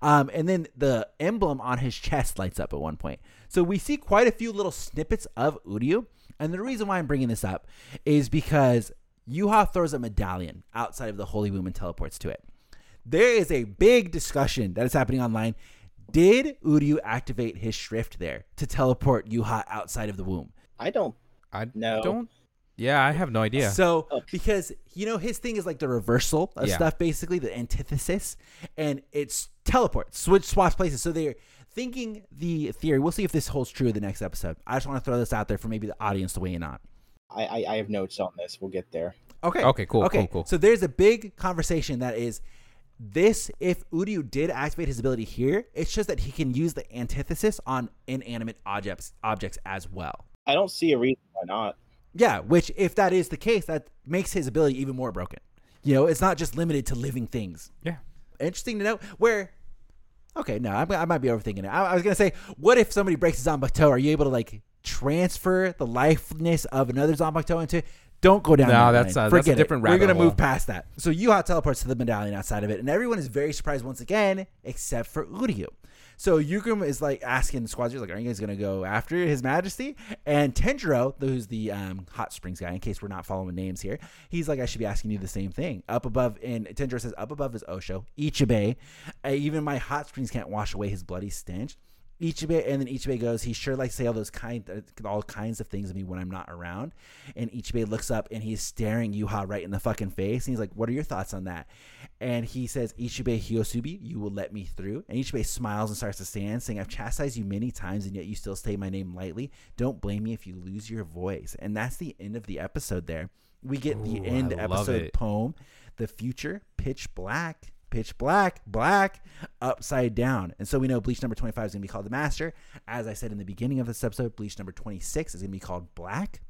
um, and then the emblem on his chest lights up at one point. So we see quite a few little snippets of Uryu, and the reason why I'm bringing this up is because Yuha throws a medallion outside of the holy womb and teleports to it there is a big discussion that is happening online. Did Uryu activate his Schrift there to teleport Yuha outside of the womb? I don't. I No. don't. Yeah, I have no idea. So Oh. because you know his thing is like the reversal of Yeah. stuff, basically the antithesis, and it's teleport, switch, swaps places. So they're thinking the theory. We'll see if this holds true in the next episode. I just want to throw this out there for maybe the audience to weigh in on. I, I I have notes on this. We'll get there. Okay. Okay, cool, Okay. cool, cool. So there's a big conversation that is this if Uryu did activate his ability here, it's just that he can use the antithesis on inanimate objects objects as well. I don't see a reason why not. Yeah, which if that is the case, that makes his ability even more broken. You know, it's not just limited to living things. yeah, Interesting to know where. Okay, no, I, I might be overthinking it. I, I was gonna say, what if somebody breaks a Zanpakuto? Are you able to like transfer the lifeless of another Zanpakuto into? Don't go down. No, that that's, line. uh, that's a Forget different it. We're gonna move past that. So Yuha teleports to the medallion outside of it, and everyone is very surprised once again, except for Uryu. So Jugram is like asking the squadrons, like, "Are you guys gonna go after His Majesty?" And Tenjiro, who's the um, hot springs guy, in case we're not following names here, he's like, "I should be asking you the same thing." Up above, and Tenjiro says, "Up above is Osho, Ichibei. Uh, even my hot springs can't wash away his bloody stench." Ichibei, and then Ichibei goes, he sure likes to say all those kind, uh, all kinds of things to me when I'm not around. And Ichibei looks up and he's staring Yuha right in the fucking face. And he's like, "What are your thoughts on that?" And he says, "Ichibei Hyosube, you will let me through." And Ichibei smiles and starts to stand, saying, "I've chastised you many times, and yet you still say my name lightly. Don't blame me if you lose your voice." And that's the end of the episode. There, we get the end I episode poem, the future, pitch black. Pitch black, black, upside down. And so we know Bleach number 25 is going to be called The Master. As I said in the beginning of this episode, Bleach number 26 is going to be called Black.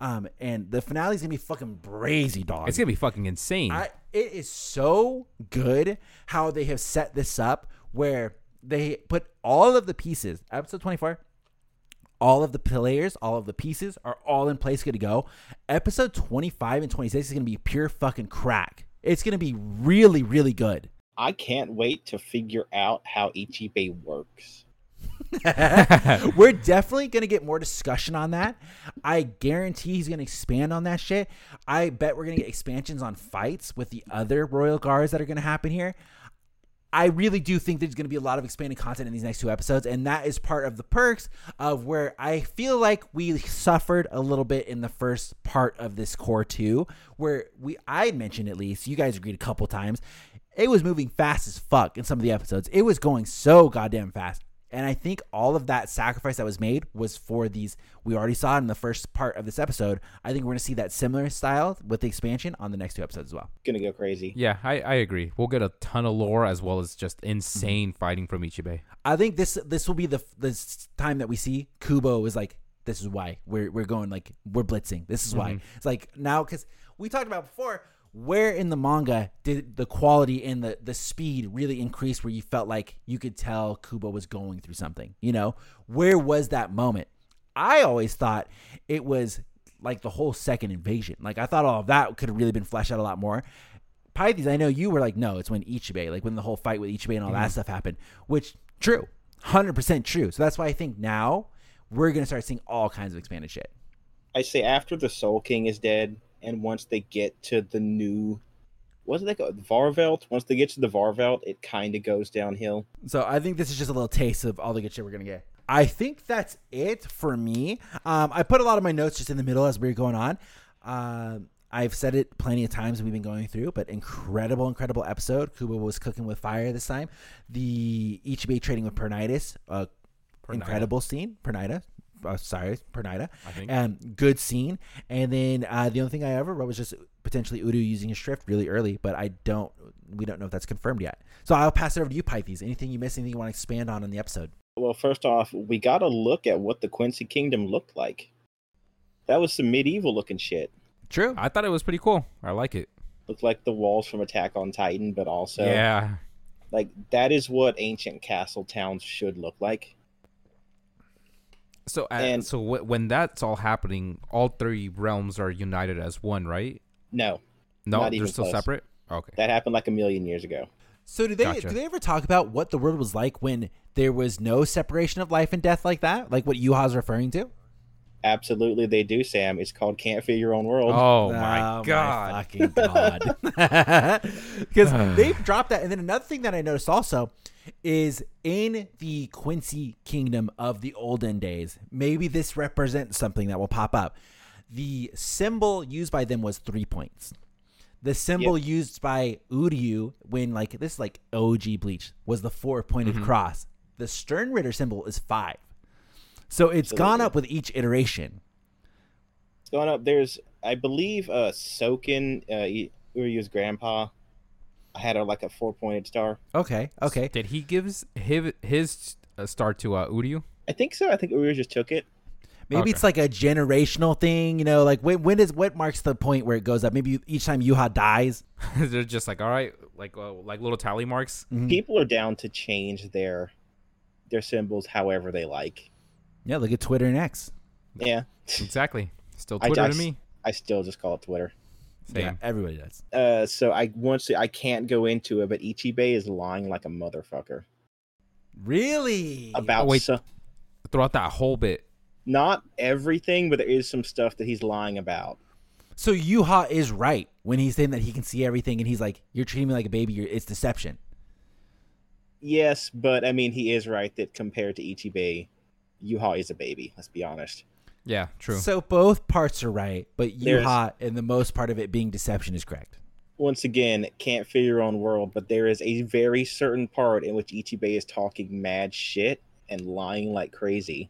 Um, and the finale is going to be fucking brazy, dog. it's gonna be fucking insane. I, it is so good how they have set this up where they put all of the pieces, episode 24, all of the players, all of the pieces are all in place, good to go. Episode 25 and 26 is going to be pure fucking crack. It's going to be really, really good. I can't wait to figure out how Ichibei works. We're definitely going to get more discussion on that. I guarantee he's going to expand on that shit. I bet we're going to get expansions on fights with the other Royal Guards that are going to happen here. I really do think there's going to be a lot of expanded content in these next two episodes, and that is part of the perks of where I feel like we suffered a little bit in the first part of this Cour two, where we I mentioned at least you guys agreed a couple times, it was moving fast as fuck in some of the episodes. It was going so goddamn fast. And I think all of that sacrifice that was made was for these. We already saw it in the first part of this episode. I think we're going to see that similar style with the expansion on the next two episodes as well. Gonna go crazy. yeah, I, I agree. We'll get a ton of lore as well as just Mm-hmm. insane fighting from Ichibei. I think this this will be the this time that we see Kubo is like this is why we're we're going like we're blitzing. This is why it's like now because we talked about before. Where in the manga did the quality and the the speed really increase? Where you felt like you could tell Kubo was going through something. You know, where was that moment? I always thought it was like the whole second invasion. Like I thought all of that could have really been fleshed out a lot more. Pythes, I know you were like, no, it's when Ichibei, like when the whole fight with Ichibei and all that mm-hmm. stuff happened, which true, hundred percent true. So that's why I think now we're gonna start seeing all kinds of expanded shit. I say after the Soul King is dead, and once they get to the new, what's it they call? Wahrwelt? Once they get to the Wahrwelt, it kind of goes downhill. So I think this is just a little taste of all the good shit we're gonna get. I think that's it for me. Um, I put a lot of my notes just in the middle as we were going on. Um, I've said it plenty of times we've been going through, but incredible, incredible episode. Kubo was cooking with fire this time. The Ichibei trading with Pernitus, uh, incredible scene. Pernida, uh, sorry, Pernida. I think. Um, good scene. And then uh, the only thing I ever wrote was just potentially Uryu using his Schrift really early, but I don't. We don't know if that's confirmed yet. So I'll pass it over to you, Pythes. Anything you missed? Anything you want to expand on in the episode? Well, first off, we got to look at what the Quincy Kingdom looked like. That was some medieval looking shit. True. I thought it was pretty cool. I like it. Looked like the walls from Attack on Titan, but also yeah. like that is what ancient castle towns should look like. So And- so w- when that's all happening, all three realms are united as one, right? No, No, Not they're even still close. separate. Okay. that happened like a million years ago. So do they Gotcha. do they ever talk about what the world was like when there was no separation of life and death like that? Like what Yuha's referring to? Absolutely, they do, Sam. It's called Can't Fear Your Own World. Oh my god. fucking god! Because they've dropped that, and then another thing that I noticed also is in the Quincy Kingdom of the olden days. Maybe this represents something that will pop up. The symbol used by them was three points. The symbol used by Uryu when like this like OG Bleach was the four pointed Mm-hmm. cross. The Sternritter symbol is five. So it's gone up with each iteration. It's going up. There's, I believe, uh, Soken, uh, I- Uryu's grandpa, had a like a four pointed star. Okay, okay. Did he give his his, his uh, star to uh, Uryu? I think so. I think Uryu just took it. Maybe Okay. it's like a generational thing, you know, like when when is what marks the point where it goes up? Maybe each time Yuha dies. They're just like, all right, like uh, like little tally marks. Mm-hmm. People are down to change their their symbols however they like. Yeah, look at Twitter and X. Yeah, Exactly. Still Twitter I to me. I still just call it Twitter. Same. Yeah, everybody does. Uh, so I once I can't go into it, but Ichibei is lying like a motherfucker Really? about wait. so- Throughout that whole bit. not everything, but there is some stuff that he's lying about. So Yuha is right when he's saying that he can see everything, and he's like, "You're treating me like a baby. You're, it's deception." Yes, but I mean he is right that compared to Ichibei, Yuha is a baby. Let's be honest. Yeah, true. So both parts are right, but There's- Yuha and the most part of it being deception is correct. Once again, can't fear your own world, but there is a very certain part in which Ichibei is talking mad shit and lying like crazy.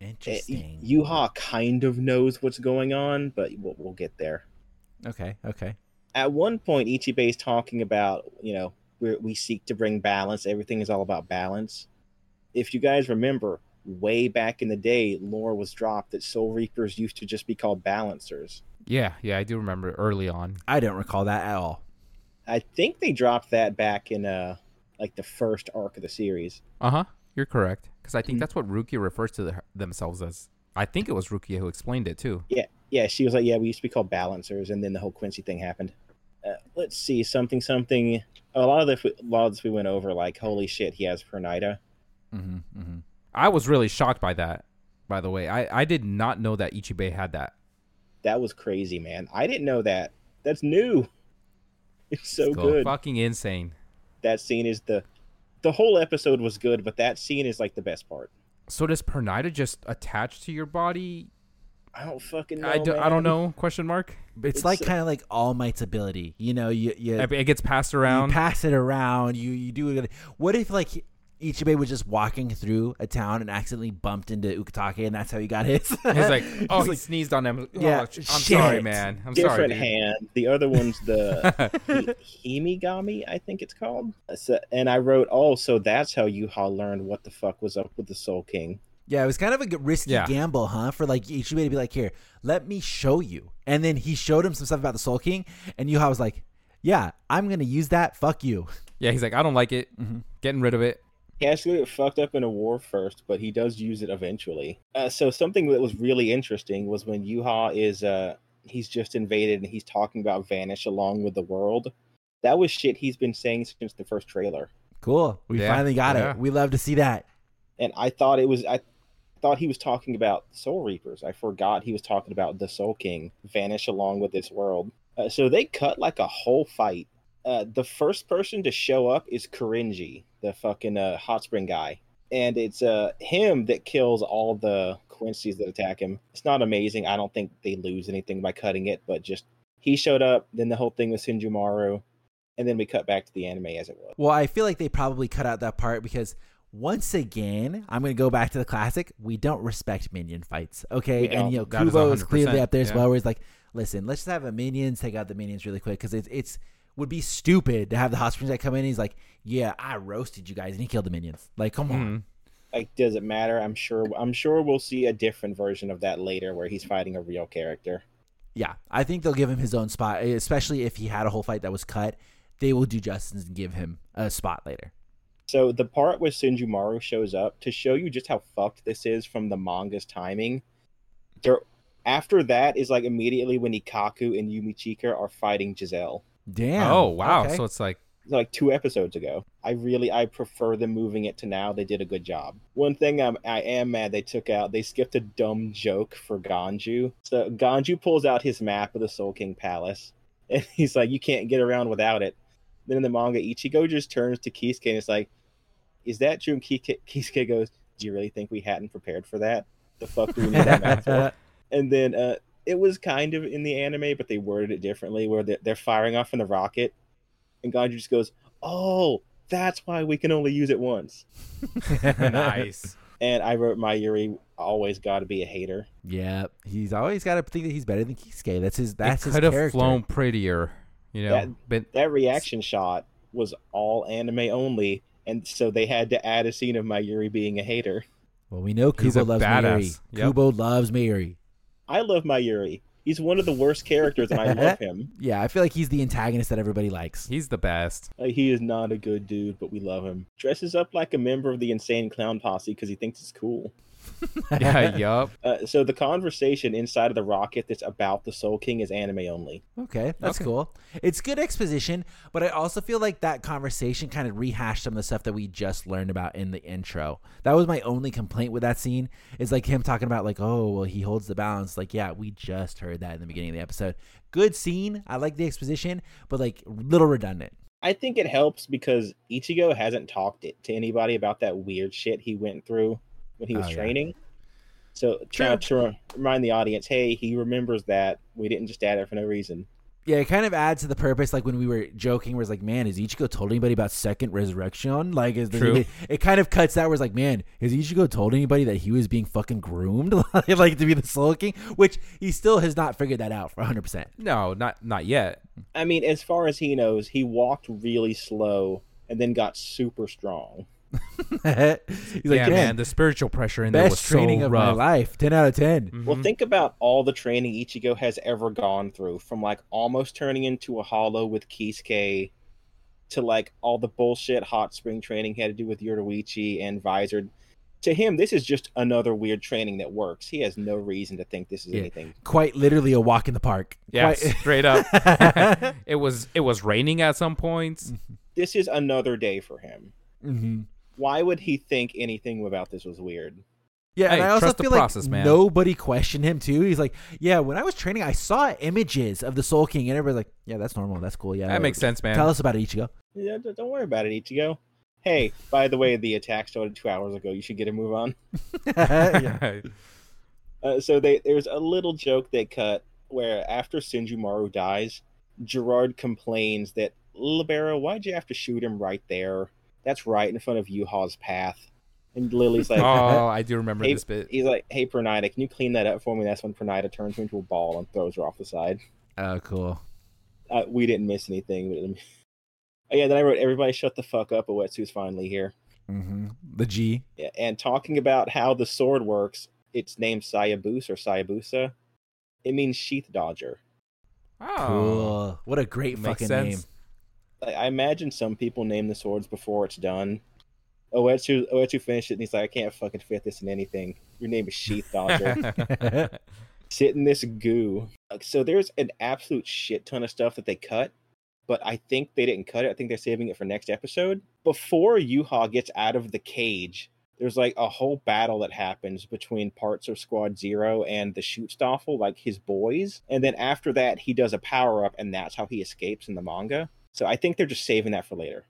Eh, Interesting. Yuha kind of knows what's going on, but we'll, we'll get there. okay, okay. At one point, Ichibei is talking about, you know, we we seek to bring balance. Everything is all about balance. If you guys remember, way back in the day, lore was dropped that Soul Reapers used to just be called balancers. yeah, yeah, I do remember early on. I don't recall that at all. I think they dropped that back in uh like the first arc of the series. Uh huh. You're correct. Because. I think that's what Rukia refers to the, themselves as. I think it was Rukia who explained it too. Yeah, yeah. She was like, "Yeah, we used to be called balancers," and then the whole Quincy thing happened. Uh, let's see, something, something. A lot of the a lot of this we went over. Like, holy shit, he has Pernida. Mm-hmm, mm-hmm. I was really shocked by that. By the way, I I did not know that Ichibei had that. That was crazy, man. I didn't know that. That's new. It's so Cool. good. Fucking insane. That scene is the, the whole episode was good, but that scene is like the best part. So does Pernida just attach to your body? I don't fucking know. I, do, I don't know. Question mark. It's, It's, like uh, kind of like All Might's ability. You know, you you, It it gets passed you around. pass it around. You you do it. What if like Ichibei was just walking through a town and accidentally bumped into Ukitake, and that's how he got his? He's like, oh, He's he like, sneezed on him. Yeah, Oh, sh- I'm sorry, man. I'm sorry. Different hand. The other one's the Hi- Himigami, I think it's called. So- and I wrote, oh, so that's how Yuha learned what the fuck was up with the Soul King. Yeah, it was kind of a risky Yeah. gamble, huh? For like Ichibei to be like, "Here, let me show you," and then he showed him some stuff about the Soul King, and Yuha was like, "Yeah, I'm gonna use that. Fuck you." Yeah, he's like, I don't like it. Mm-hmm. Getting rid of it. He has to get fucked up in a war first, but he does use it eventually. Uh, so something that was really interesting was when Yuha is uh he's just invaded and he's talking about vanish along with the world. That was shit he's been saying since the first trailer. Cool. We Yeah, finally got yeah. it. We love to see that. And I thought it was I thought he was talking about Soul Reapers. I forgot he was talking about the Soul King vanish along with this world. Uh, so they cut like a whole fight. Uh, the first person to show up is Kirinji, the fucking uh, hot spring guy, and it's uh him that kills all the Quincy's that attack him. It's not amazing. I don't think they lose anything by cutting it, but just he showed up. Then the whole thing was Senjumaru, and then we cut back to the anime as it was. Well, I feel like they probably cut out that part because once again, I'm going to go back to the classic. We don't respect minion fights, okay? And don't. you know, That is Kubo is clearly 100%, up there as yeah. well. Where he's like, "Listen, let's just have a minions take out the minions really quick because it's it's would be stupid to have the hot springs guy come in. and He's like, "Yeah, I roasted you guys," and he killed the minions. Like, come on. Mhm. like does it matter i'm sure i'm sure we'll see a different version of that later where he's fighting a real character Yeah, I think they'll give him his own spot, especially if he had a whole fight that was cut. They will do justice and give him a spot later. so the part where Senjumaru shows up to show you just how fucked this is from the manga's timing there after that is like immediately when Ikkaku and yumichika are fighting giselle Damn. Oh wow! Okay. So it's like like two episodes ago. I really i prefer them moving it to now. They did a good job. One thing I'm, i am mad they took out they skipped a dumb joke for ganju. So ganju pulls out his map of the soul king palace and he's like you can't get around without it. Then in the manga ichigo just turns to kisuke and it's like is that true? And Kisuke Kisuke goes do you really think we hadn't prepared for that? The fuck do we need that map for? And then uh it was kind of in the anime but they worded it differently where they're, they're firing off in the rocket and Ganju just goes oh that's why we can only use it once nice. and i wrote Mayuri always got to be a hater Yeah, he's always got to think that he's better than Kisuke. That's his. That's it his could have flown prettier, you know. That- but that reaction shot was all anime only and so they had to add a scene of Mayuri being a hater Well, we know Kubo a loves Mayuri. Yep. Kubo loves Mayuri. I love Mayuri he's one of the worst characters and i love him Yeah, I feel like he's the antagonist that everybody likes. he's the best. Like, he is not a good dude but we love him dresses up like a member of the insane clown posse because he thinks it's cool Yeah. yup. Uh, so the conversation inside of the rocket that's about the Soul King is anime only. Okay, that's Okay. cool. It's good exposition, but I also feel like that conversation kind of rehashed some of the stuff that we just learned about in the intro. That was my only complaint with that scene. Is like him talking about like, oh, well, he holds the balance. Like, yeah, we just heard that in the beginning of the episode. Good scene. I like the exposition, but like little redundant. I think it helps because Ichigo hasn't talked it to anybody about that weird shit he went through when he was Oh, yeah. training. So trying to remind the audience, hey, he remembers that. We didn't just add it for no reason. Yeah, it kind of adds to the purpose. Like when we were joking, where it's like, man, has Ichigo told anybody about Second Resurrection? Like, is True. It, it kind of cuts that where it's like, man, has Ichigo told anybody that he was being fucking groomed, like to be the Soul King? Which he still has not figured that out for 100. percent No, not not yet. I mean, as far as he knows, he walked really slow and then got super strong. He's like, yeah, man, man, the spiritual pressure in there was best training so of rough. my life, 10 out of 10. Mhm. Well, think about all the training Ichigo has ever gone through, from like almost turning into a hollow with Kisuke to like all the bullshit hot spring training he had to do with Yoruichi and Visor. To him, this is just another weird training that works. He has no reason to think this is Yeah. anything. Quite literally a walk in the park. yeah, Quite- straight up. it was it was raining at some points. This is another day for him. Mhm. Why would he think anything about this was weird? Yeah, and I also trust the feel like man. nobody questioned him too. He's like, yeah, when I was training, I saw images of the Soul King, and everybody's like, yeah, that's normal, that's cool. Yeah, That makes sense, man. Tell us about it, Ichigo. Yeah, don't worry about it, Ichigo. Hey, by the way, the attack started two hours ago. You should get a move on. Yeah. Uh, so they there's a little joke they cut where after Senjumaru dies, Gerard complains that Lille Barro, why'd you have to shoot him right there? That's right in front of Yuha's path. And Lily's like, oh, I do remember hey, this bit. he's like, hey Pernida, can you clean that up for me? That's when Pernida turns her into a ball and throws her off the side. Oh, cool. Uh, we didn't miss anything. But... Oh, yeah, then I wrote, everybody shut the fuck up. A wetsuit's finally here. Mm-hmm. The G. Yeah, and talking about how the sword works, it's named Sayabus or Sayabusa. It means sheath dodger. Oh, Cool. What a great Makes fucking sense. name. I, I imagine some people name the swords before it's done. Oetsu Oetsu finished it and he's like, I can't fucking fit this in anything. Your name is Sheath Dodger. Sit in this goo. So there's an absolute shit ton of stuff that they cut, but I think they didn't cut it. I think they're saving it for next episode. Before Yuha gets out of the cage, there's like a whole battle that happens between parts of Squad Zero and the Schutzstaffel, like his boys. And then after that, he does a power up, and that's how he escapes in the manga. So I think they're just saving that for later.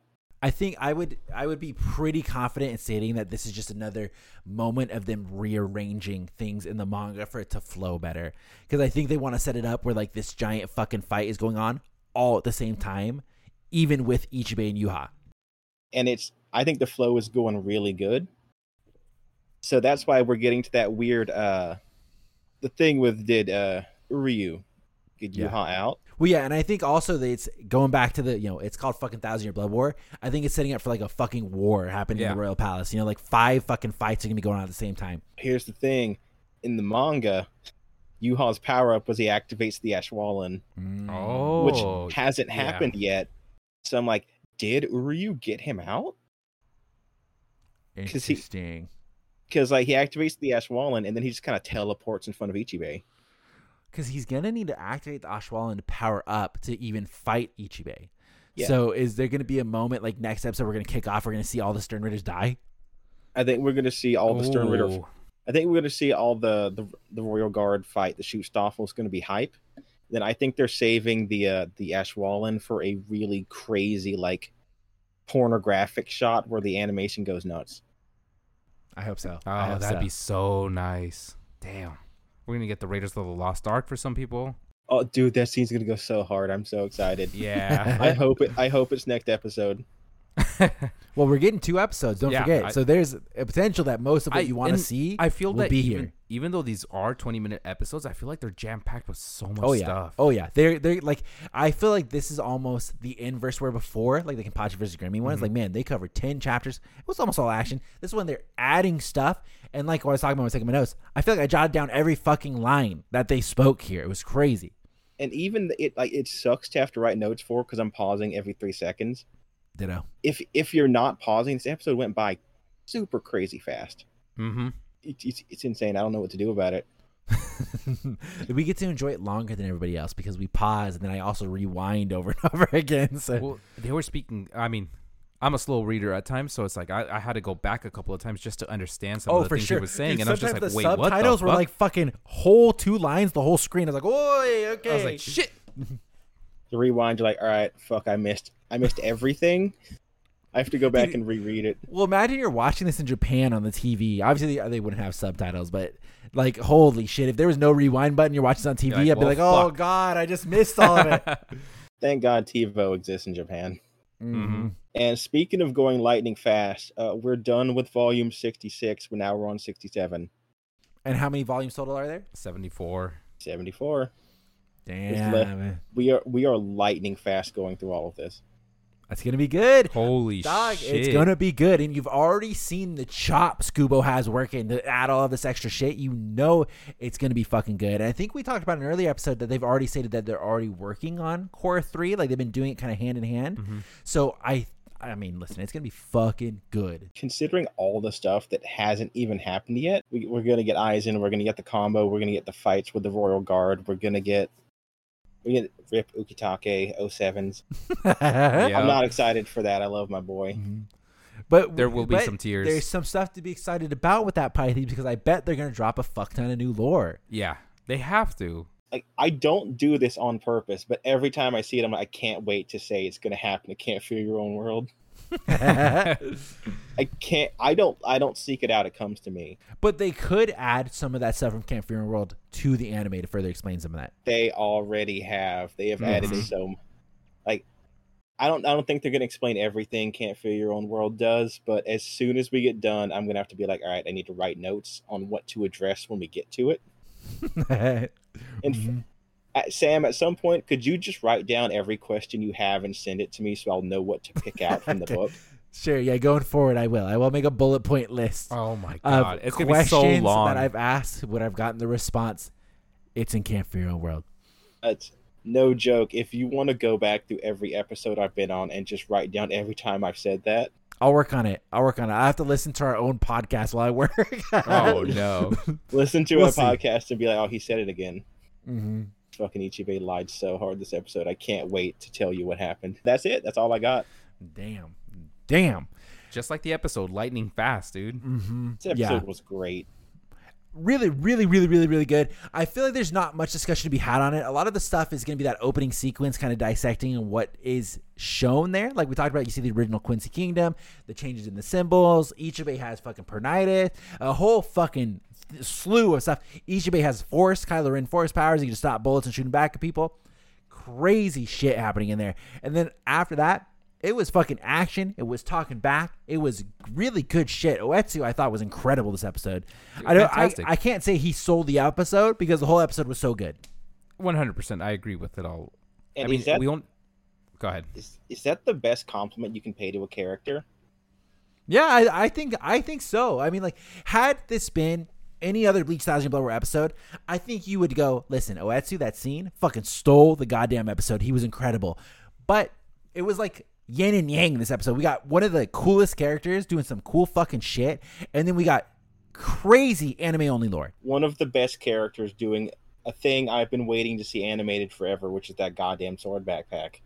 I think I would I would be pretty confident in stating that this is just another moment of them rearranging things in the manga for it to flow better. Because I think they want to set it up where like this giant fucking fight is going on all at the same time, even with Ichibei and Yuha. and it's I think the flow is going really good. So that's why we're getting to that weird uh the thing with did uh Ryu get Yeah. Yuha out? Well, yeah, and I think also that it's going back to the you know it's called fucking Thousand Year Blood War. I think it's setting up for like a fucking war happening in the Royal Palace. You know, like five fucking fights are gonna be going on at the same time. Here's the thing. In the manga, Yuha's power up was he activates the Auswählen, mm. oh, which hasn't yeah. happened yet. So I'm like, did Ryu get him out? 'cause he- Interesting. Because like he activates the Auswählen and then he just kind of teleports in front of Ichibei. Because he's gonna need to activate the Auswählen to power up to even fight Ichibei. Yeah. So is there gonna be a moment like next episode we're gonna kick off? We're gonna see all the Sternritters die. I think we're gonna see all the Sternritter I think we're going to see all the, the the Royal Guard fight. The Schutzstaffel is going to be hype. Then I think they're saving the uh, the Auswählen for a really crazy like pornographic shot where the animation goes nuts. I hope so. Oh, hope that'd so. be so nice. Damn. We're gonna get the Raiders of the Lost Ark for some people. Oh, dude, that scene's going to go so hard. I'm so excited. Yeah. I hope it. I hope it's next episode. Well, we're getting two episodes. Don't Yeah, forget. I- so there's a potential that most of what I- you want to and see. I feel will that be even, here. even though these are 20 minute episodes, I feel like they're jam packed with so much Oh yeah. stuff. Oh yeah. They're they're like I feel like this is almost the inverse where before, like the Kenpachi versus Grimmy one, Mm-hmm. it's like, man, they covered ten chapters. It was almost all action. This one they're adding stuff. And like what I was talking about when I was taking my notes, I feel like I jotted down every fucking line that they spoke here. It was crazy. And even it like it sucks to have to write notes for because I'm pausing every three seconds. Ditto. If if you're not pausing, this episode went by super crazy fast. Mm-hmm. It, it's it's insane. I don't know what to do about it. we get to enjoy it longer than everybody else because we pause and then I also rewind over and over again. So Well, they were speaking. I mean, I'm a slow reader at times, so it's like I, I had to go back a couple of times just to understand some oh, of the for things sure. he was saying, Dude, and I was just like, sometimes wait, the what the subtitles were fuck? like fucking whole two lines, the whole screen. I was like, "Oi, okay." I was like, shit. To rewind, you're like, all right, fuck, I missed, I missed everything. I have to go back and reread it. Well, imagine you're watching this in Japan on the TV. Obviously, they, they wouldn't have subtitles, but like, holy shit! If there was no rewind button, you're watching this on TV, like, I'd be well, like, "Oh fuck." god, I just missed all of it." Thank God TiVo exists in Japan. Mhm. And speaking of going lightning fast, uh, we're done with volume 66. We're now we're on 67, And how many volumes total are there? 74. 74. Damn, left- We are we are lightning fast going through all of this. That's gonna be good. Holy Dog, shit! it's gonna be good, and you've already seen the chop Scubo has working to add all of this extra shit. You know it's gonna be fucking good. And I think we talked about in an earlier episode that they've already stated that they're already working on Cour Three, like they've been doing it kind of hand in hand. Mm-hmm. So I, I mean, listen, it's gonna be fucking good. Considering all the stuff that hasn't even happened yet, we, we're gonna get Aizen. We're gonna get the combo. We're gonna get the fights with the Royal Guard. We're gonna get we get Rip Ukitake 07s. Yeah. I'm not excited for that. I love my boy. Mm-hmm. But There will be some tears. There's some stuff to be excited about with that Python because I bet they're gonna drop a fuck ton of new lore. Yeah, they have to. Like I don't do this on purpose, but every time I see it, I'm like, I can't wait to say it's gonna happen. I can't fear your own world. I can't. I don't. I don't seek it out. It comes to me. but they could add some of that stuff from Camp Fear World to the anime to further explain some of that. They already have. They have Mhm. added so. Like, I don't. I don't think they're gonna explain everything. Can't Fear Your Own World does. But as soon as we get done, I'm gonna have to be like, all right, I need to write notes on what to address when we get to it. And Mhm. At, Sam, at some point, could you just write down every question you have and send it to me so I'll know what to pick out from the Okay. book? Sure, yeah. Going forward, I will. I will make a bullet point list Oh my god, it's gonna be so questions long. that I've asked. When I've gotten the response, it's in Can't Fear Your Own World. That's no joke. If you want to go back through every episode I've been on and just write down every time I've said that, I'll work on it. I'll work on it. I have to listen to our own podcast while I work. oh no. listen to We'll our see. podcast and be like, "Oh, he said it again." hmm Fucking Ichibei lied so hard this episode. I can't wait to tell you what happened. That's it. That's all I got. Damn. Damn. Just like the episode, lightning fast, dude. hmm This episode was great. really, really, really, really, really good. I feel like there's not much discussion to be had on it. A lot of the stuff is going to be that opening sequence, kind of dissecting what is shown there. Like we talked about, you see the original Quincy Kingdom, the changes in the symbols. Ichibei has fucking Pernitis, a whole fucking slew of stuff. Ichibei has force, Kylo Ren force powers. He can stop bullets and shooting back at people. Crazy shit happening in there. And then after that, it was fucking action. It was talking back. It was really good shit. Oetsu, I thought was incredible this episode. I don't. I, I can't say he sold the episode because the whole episode was so good. One hundred percent, I agree with it all. And I mean, that we don't. Go ahead. is, is that the best compliment you can pay to a character? Yeah, I, I think I think so. I mean, like, had this been any other Bleach Thousand Blower episode, I think you would go, listen, Oetsu, that scene fucking stole the goddamn episode. He was incredible. But it was like yin and yang in this episode. We got one of the coolest characters doing some cool fucking shit, and then we got crazy anime only lore. One of the best characters doing a thing I've been waiting to see animated forever, which is that goddamn sword backpack.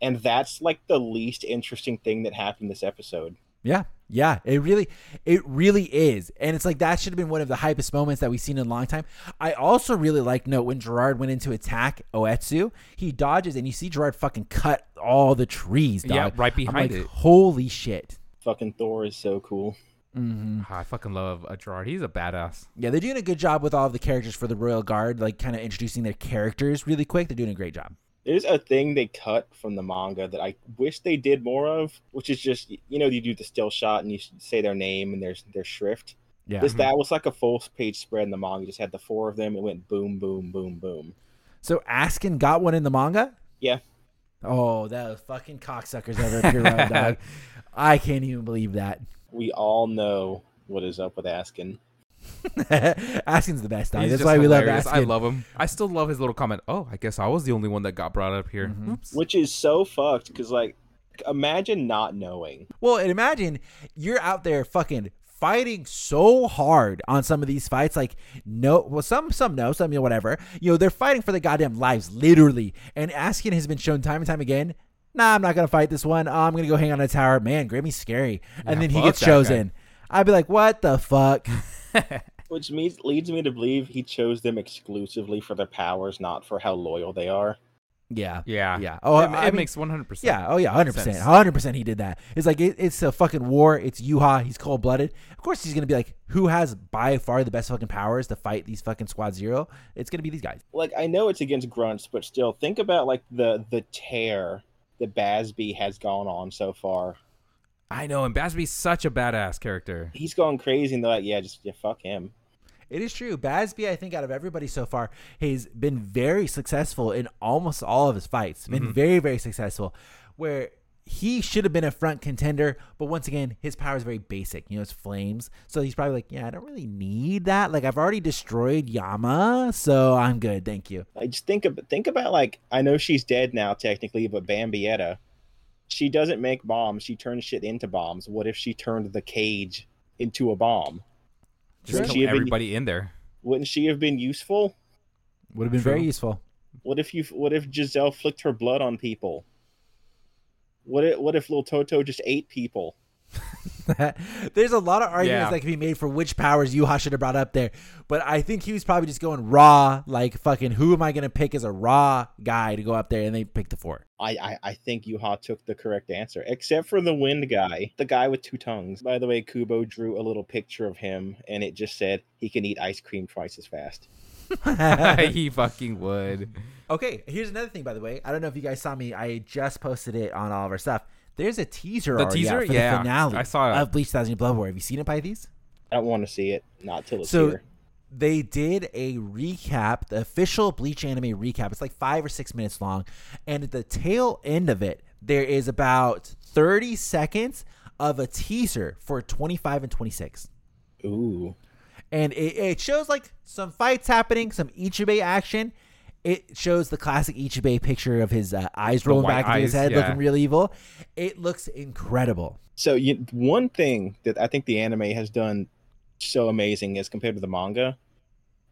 And that's like the least interesting thing that happened this episode. Yeah, yeah, it really, it really is, and it's like that should have been one of the hypest moments that we've seen in a long time. I also really like note when Gerard went into attack Oetsu, he dodges, and you see Gerard fucking cut all the trees. Dog. Yeah, right I'm behind like, it. Holy shit! Fucking Thor is so cool. hmm Ah, I fucking love uh, Gerard. He's a badass. Yeah, they're doing a good job with all of the characters for the Royal Guard, like kind of introducing their characters really quick. They're doing a great job. There's a thing they cut from the manga that I wish they did more of, which is just you know you do the still shot and you say their name and their their Schrift. Yeah. This mm-hmm. that was like a full page spread in the manga. You just had the four of them. It went boom, boom, boom, boom. So Askin got one in the manga. Yeah, Oh, that fucking cocksuckers ever dog. I can't even believe that. we all know what is up with Askin. Askin's the best dog. That's just why we love hilarious. Askin. I love him. I still love his little comment. Oh, I guess I was the only one that got brought up here. Mm-hmm. Oops. which is so fucked because like imagine not knowing Well, and imagine you're out there fucking fighting so hard on some of these fights. Like, no, well, some some know, some you know, whatever. You know, they're fighting for their goddamn lives, literally. And Askin has been shown time and time again. Nah, I'm not gonna fight this one. Oh, I'm gonna go hang on a tower. Man, Grammy's scary. And Yeah, then he gets that guy. chosen. I'd be like, what the fuck? which means leads me to believe he chose them exclusively for their powers not for how loyal they are yeah, Yeah. yeah. Oh, it, I it mean- makes 100%. Yeah, oh yeah, hundred percent, sense. hundred percent. He did that. It's like it, it's a fucking war. It's Yuha. He's cold blooded. Of course, he's gonna be like, who has by far the best fucking powers to fight these fucking Squad Zero? It's gonna be these guys. like i know it's against grunts but still think about like the the tear that Bazz-B has gone on so far I know. And Bazz-B's such a badass character. he's going crazy and they're like yeah just yeah fuck him It is true. Bazz-B, I think, out of everybody so far, he's been very successful in almost all of his fights. Been mm-hmm. very, very successful. Where he should have been a front contender, but once again, his power is very basic. You know, it's flames. So he's probably like, yeah, I don't really need that. Like, I've already destroyed Yama, so I'm good. Thank you. I just think about think about like I know she's dead now technically, but Bambietta, she doesn't make bombs. She turns shit into bombs. What if she turned the cage into a bomb? Just Wouldn't kill she have been- everybody in there. Wouldn't she have been useful? Would have been True. very useful. What if you? What if Giselle flicked her blood on people? What if? What if little Toto just ate people? There's a lot of arguments Yeah. that can be made for which powers Yuha should have brought up there, but I think he was probably just going raw, like fucking. Who am I gonna pick as a raw guy to go up there? And they picked the four. I, I I think Yuha took the correct answer, except for the wind guy, the guy with two tongues. By the way, Kubo drew a little picture of him, and it just said he can eat ice cream twice as fast. he fucking would. Okay, here's another thing, by the way. I don't know if you guys saw me. I just posted it on all of our stuff. There's a teaser The teaser? out for Yeah, the finale I saw it. of Bleach Thousand Blood War. Have you seen it, Pythes? I don't want to see it, not till it's So here. they did a recap, the official Bleach anime recap. It's like five or six minutes long, and at the tail end of it, there is about 30 seconds of a teaser for 25 and 26. Ooh. And it, it shows like some fights happening, some Ichibei action. It shows the classic Ichibei picture of his uh, eyes rolling white back into his head, yeah. looking real evil. It looks incredible. So you, one thing that I think the anime has done so amazing as compared to the manga.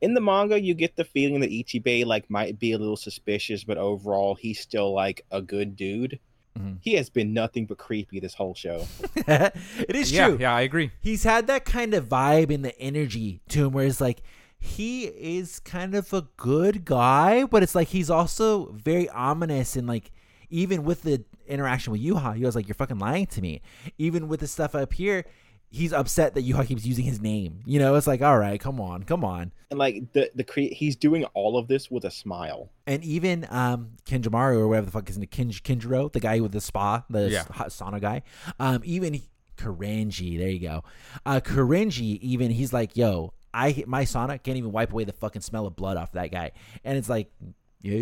In the manga, you get the feeling that Ichibei like might be a little suspicious, but overall he's still like a good dude. Mhm. He has been nothing but creepy this whole show. it is yeah, true. yeah, I agree. he's had that kind of vibe and the energy to him where it's like he is kind of a good guy, but it's like he's also very ominous and like even with the interaction with Yuha, he was like, You're fucking lying to me. Even with the stuff up here, he's upset that Yuha keeps using his name. You know, it's like, all right, come on, come on. And like the the cre- he's doing all of this with a smile. And even um Kenjamaru or whatever the fuck is in Kin- Kinjiro, the guy with the spa, the Yeah. hot sauna guy. Um, even he- Karenji, there you go. Uh, Karenji, even he's like, yo, I my sauna can't even wipe away the fucking smell of blood off that guy. And it's like, yeah,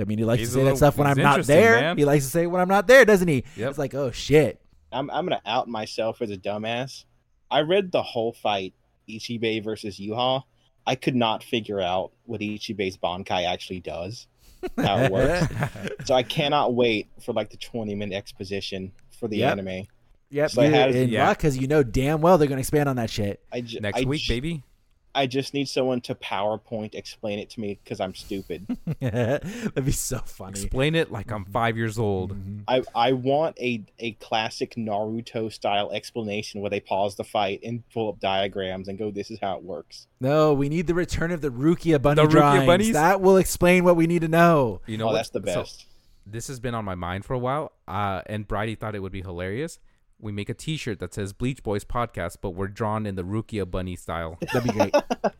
I mean, he likes He's to a say that stuff when I'm not there. man. He likes to say it when I'm not there, doesn't he? Yep. It's like, oh shit. I'm I'm gonna out myself as a dumbass. I read the whole fight Ichibei versus Yuha. I could not figure out what Ichibei's Bankai actually does, how it works. so I cannot wait for like the 20 minute exposition for the Yep. anime. Yep, So you're how does- in yeah. luck because you know damn well they're gonna expand on that shit. I ju- Next I week, ju- baby. I just need someone to PowerPoint explain it to me because I'm stupid. That'd be so funny. Explain it like I'm five years old. Mm-hmm. I I want a a classic Naruto style explanation where they pause the fight and pull up diagrams and go, "This is how it works." No, we need the return of the Rukia bunny The Rukia drawings. bunnies? That will explain what we need to know. You know oh, what? that's the So, best. this has been on my mind for a while, uh, and Bridie thought it would be hilarious. We make a T-shirt that says Bleach Boys Podcast, but we're drawn in the Rukia bunny style. That'd be great.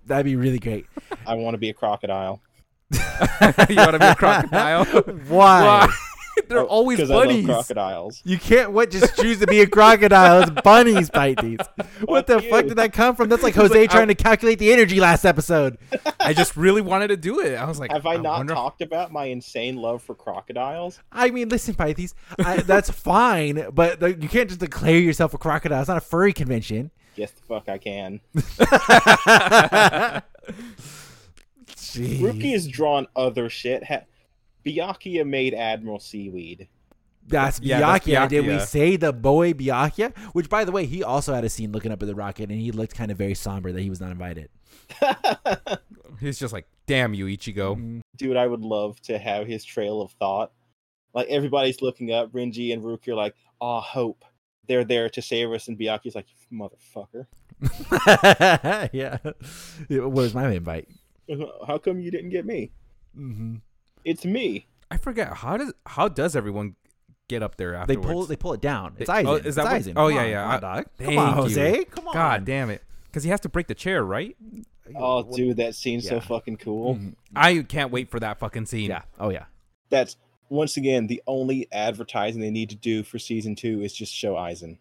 That'd be really great. I want to be a crocodile. you want to be a crocodile? Why? They're Oh, always 'cause I love bunnies. crocodiles. You can't what just choose to be a crocodile. It's bunnies bite these. What the Fuck fuck did that come from? That's like Jose like, I- trying to calculate the energy last episode. I just really wanted to do it. I was like, Have I not wonder- talked about my insane love for crocodiles? I mean, listen, Pythes, I, that's fine, but the, you can't just declare yourself a crocodile. It's not a furry convention. Yes, the fuck I can. Jeez. Ruki has drawn other shit. Ha- Byakuya made Admiral Seaweed. That's Yeah, that's Byakuya. Did we say the boy Byakuya? Which, by the way, he also had a scene looking up at the rocket, and he looked kind of very somber that he was not invited. He's just like, damn you, Ichigo. Dude, I would love to have his trail of thought. Like everybody's looking up, Renji and Ruki are like, "Ah, hope." They're there to save us, and Byakuya's like, "Motherfucker, yeah. Yeah, What was my invite? how come you didn't get me? hmm It's me." I forget how does how does everyone get up there They afterwards? pull. They pull it down. It's They- Aizen. oh, is that it's what- Aizen. oh, Come yeah, on, yeah. Come on, I- dog. Come Thank on, you. Jose. Come on. God damn it, because he has to break the chair, right? Oh, What- dude, that scene's so yeah. fucking cool. Mhm. I can't wait for that fucking scene. Yeah. Oh yeah. That's once again the only advertising they need to do for season two is just show Aizen.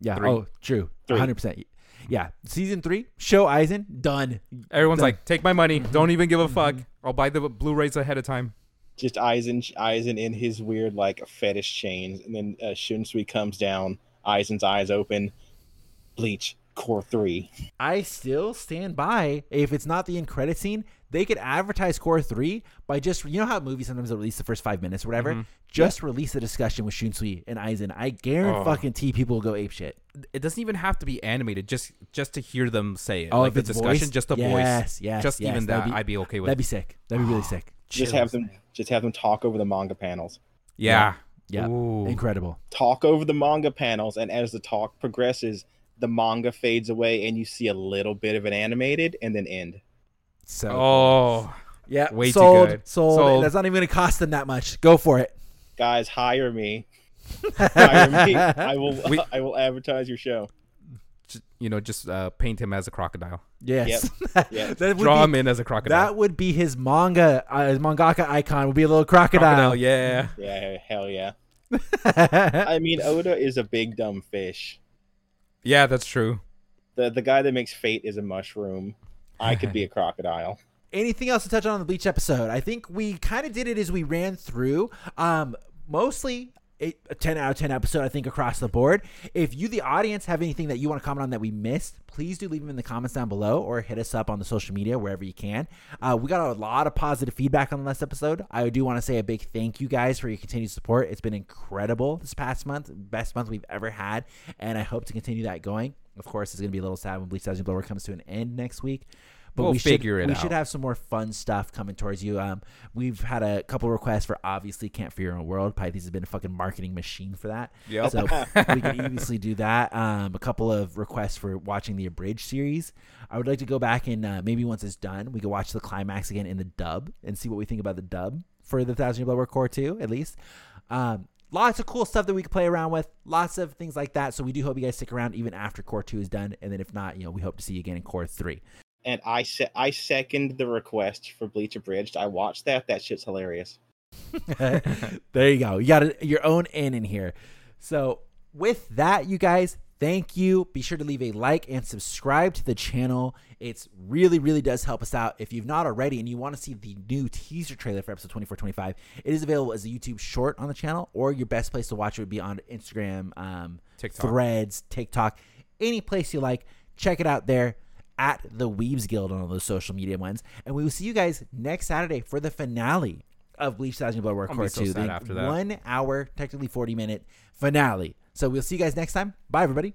Yeah. Three. Oh, true. Three. hundred percent. Yeah. Season three. Show Aizen. Done. Everyone's Done. like, take my money. Mm-hmm. Don't even give a fuck. I'll buy the Blu-rays ahead of time. Just Aizen, Aizen in his weird like fetish chains, and then uh, Shunsui comes down. Aizen's eyes open. Bleach Cour three. I still stand by. If it's not the end credit scene, they could advertise Cour Three by just you know how movies sometimes they'll release the first five minutes or whatever. Mm-hmm. Just release a discussion with Shunsui and Aizen. I guarantee Oh. fucking T people will go ape shit. It doesn't even have to be animated. Just just to hear them say it. Oh, like if the it's discussion, voiced? just a Yes, voice. yes, Just yes, even that'd be- I'd be okay with. That'd be sick. That'd be really sick. Just have them. Just have them talk over the manga panels. yeah. Yeah. Ooh. Incredible. Talk over the manga panels, and as the talk progresses, the manga fades away, and you see a little bit of an animated, and then end. So Oh, yeah, way too sold, good. Sold. Sold. That's not even gonna cost them that much. Go for it. Guys, hire me. hire me. I will. We- I will advertise your show. just, you know, just uh, paint him as a crocodile. Yes. Yep. that would Draw be, him in as a crocodile. That would be his manga. Uh, his mangaka icon would be a little crocodile. crocodile. Yeah. Yeah, hell yeah. I mean, Oda is a big dumb fish. Yeah, that's true. The the guy that makes Fate is a mushroom. I could be a crocodile. anything else to touch on in the bleach episode i think we kind of did it as we ran through um mostly it, a 10 out of 10 episode, I think, across the board. If you, the audience, have anything that you want to comment on that we missed, please do leave them in the comments down below or hit us up on the social media wherever you can. Uh, we got a lot of positive feedback on the last episode. I do want to say a big thank you guys for your continued support. It's been incredible this past month, best month we've ever had, and I hope to continue that going. Of course, it's going to be a little sad when Bleach Thousand Blower comes to an end next week. But We'll we figure should, it we out. should have some more fun stuff coming towards you. Um, we've had a couple requests for obviously Can't Fear Your Own World. Pythes has been a fucking marketing machine for that. Yep. So we can easily do that. Um, a couple of requests for watching the abridged series. I would like to go back and uh, maybe once it's done, we could watch the climax again in the dub and see what we think about the dub for the Thousand Year Blood War Cour 2, at least. Um, lots of cool stuff that we can play around with, lots of things like that. So we do hope you guys stick around even after Cour 2 is done. And then if not, you know, we hope to see you again in Cour 3. And I se- I second the request for Bleach Abridged. I watched that. That shit's hilarious. there you go. You got a, your own in in here. So with that, you guys, thank you. Be sure to leave a like and subscribe to the channel. It's really, really does help us out. If you've not already and you want to see the new teaser trailer for episode 2425, it is available as a YouTube short on the channel, or your best place to watch it would be on Instagram, um, TikTok. Threads, TikTok, any place you like. Check it out there at the Weebs Guild on all those social media ones. And we will see you guys next Saturday for the finale of Bleach Thousand Blood War Cour so 2. the after that. one hour, technically 40 minute finale. So we'll see you guys next time. Bye, everybody.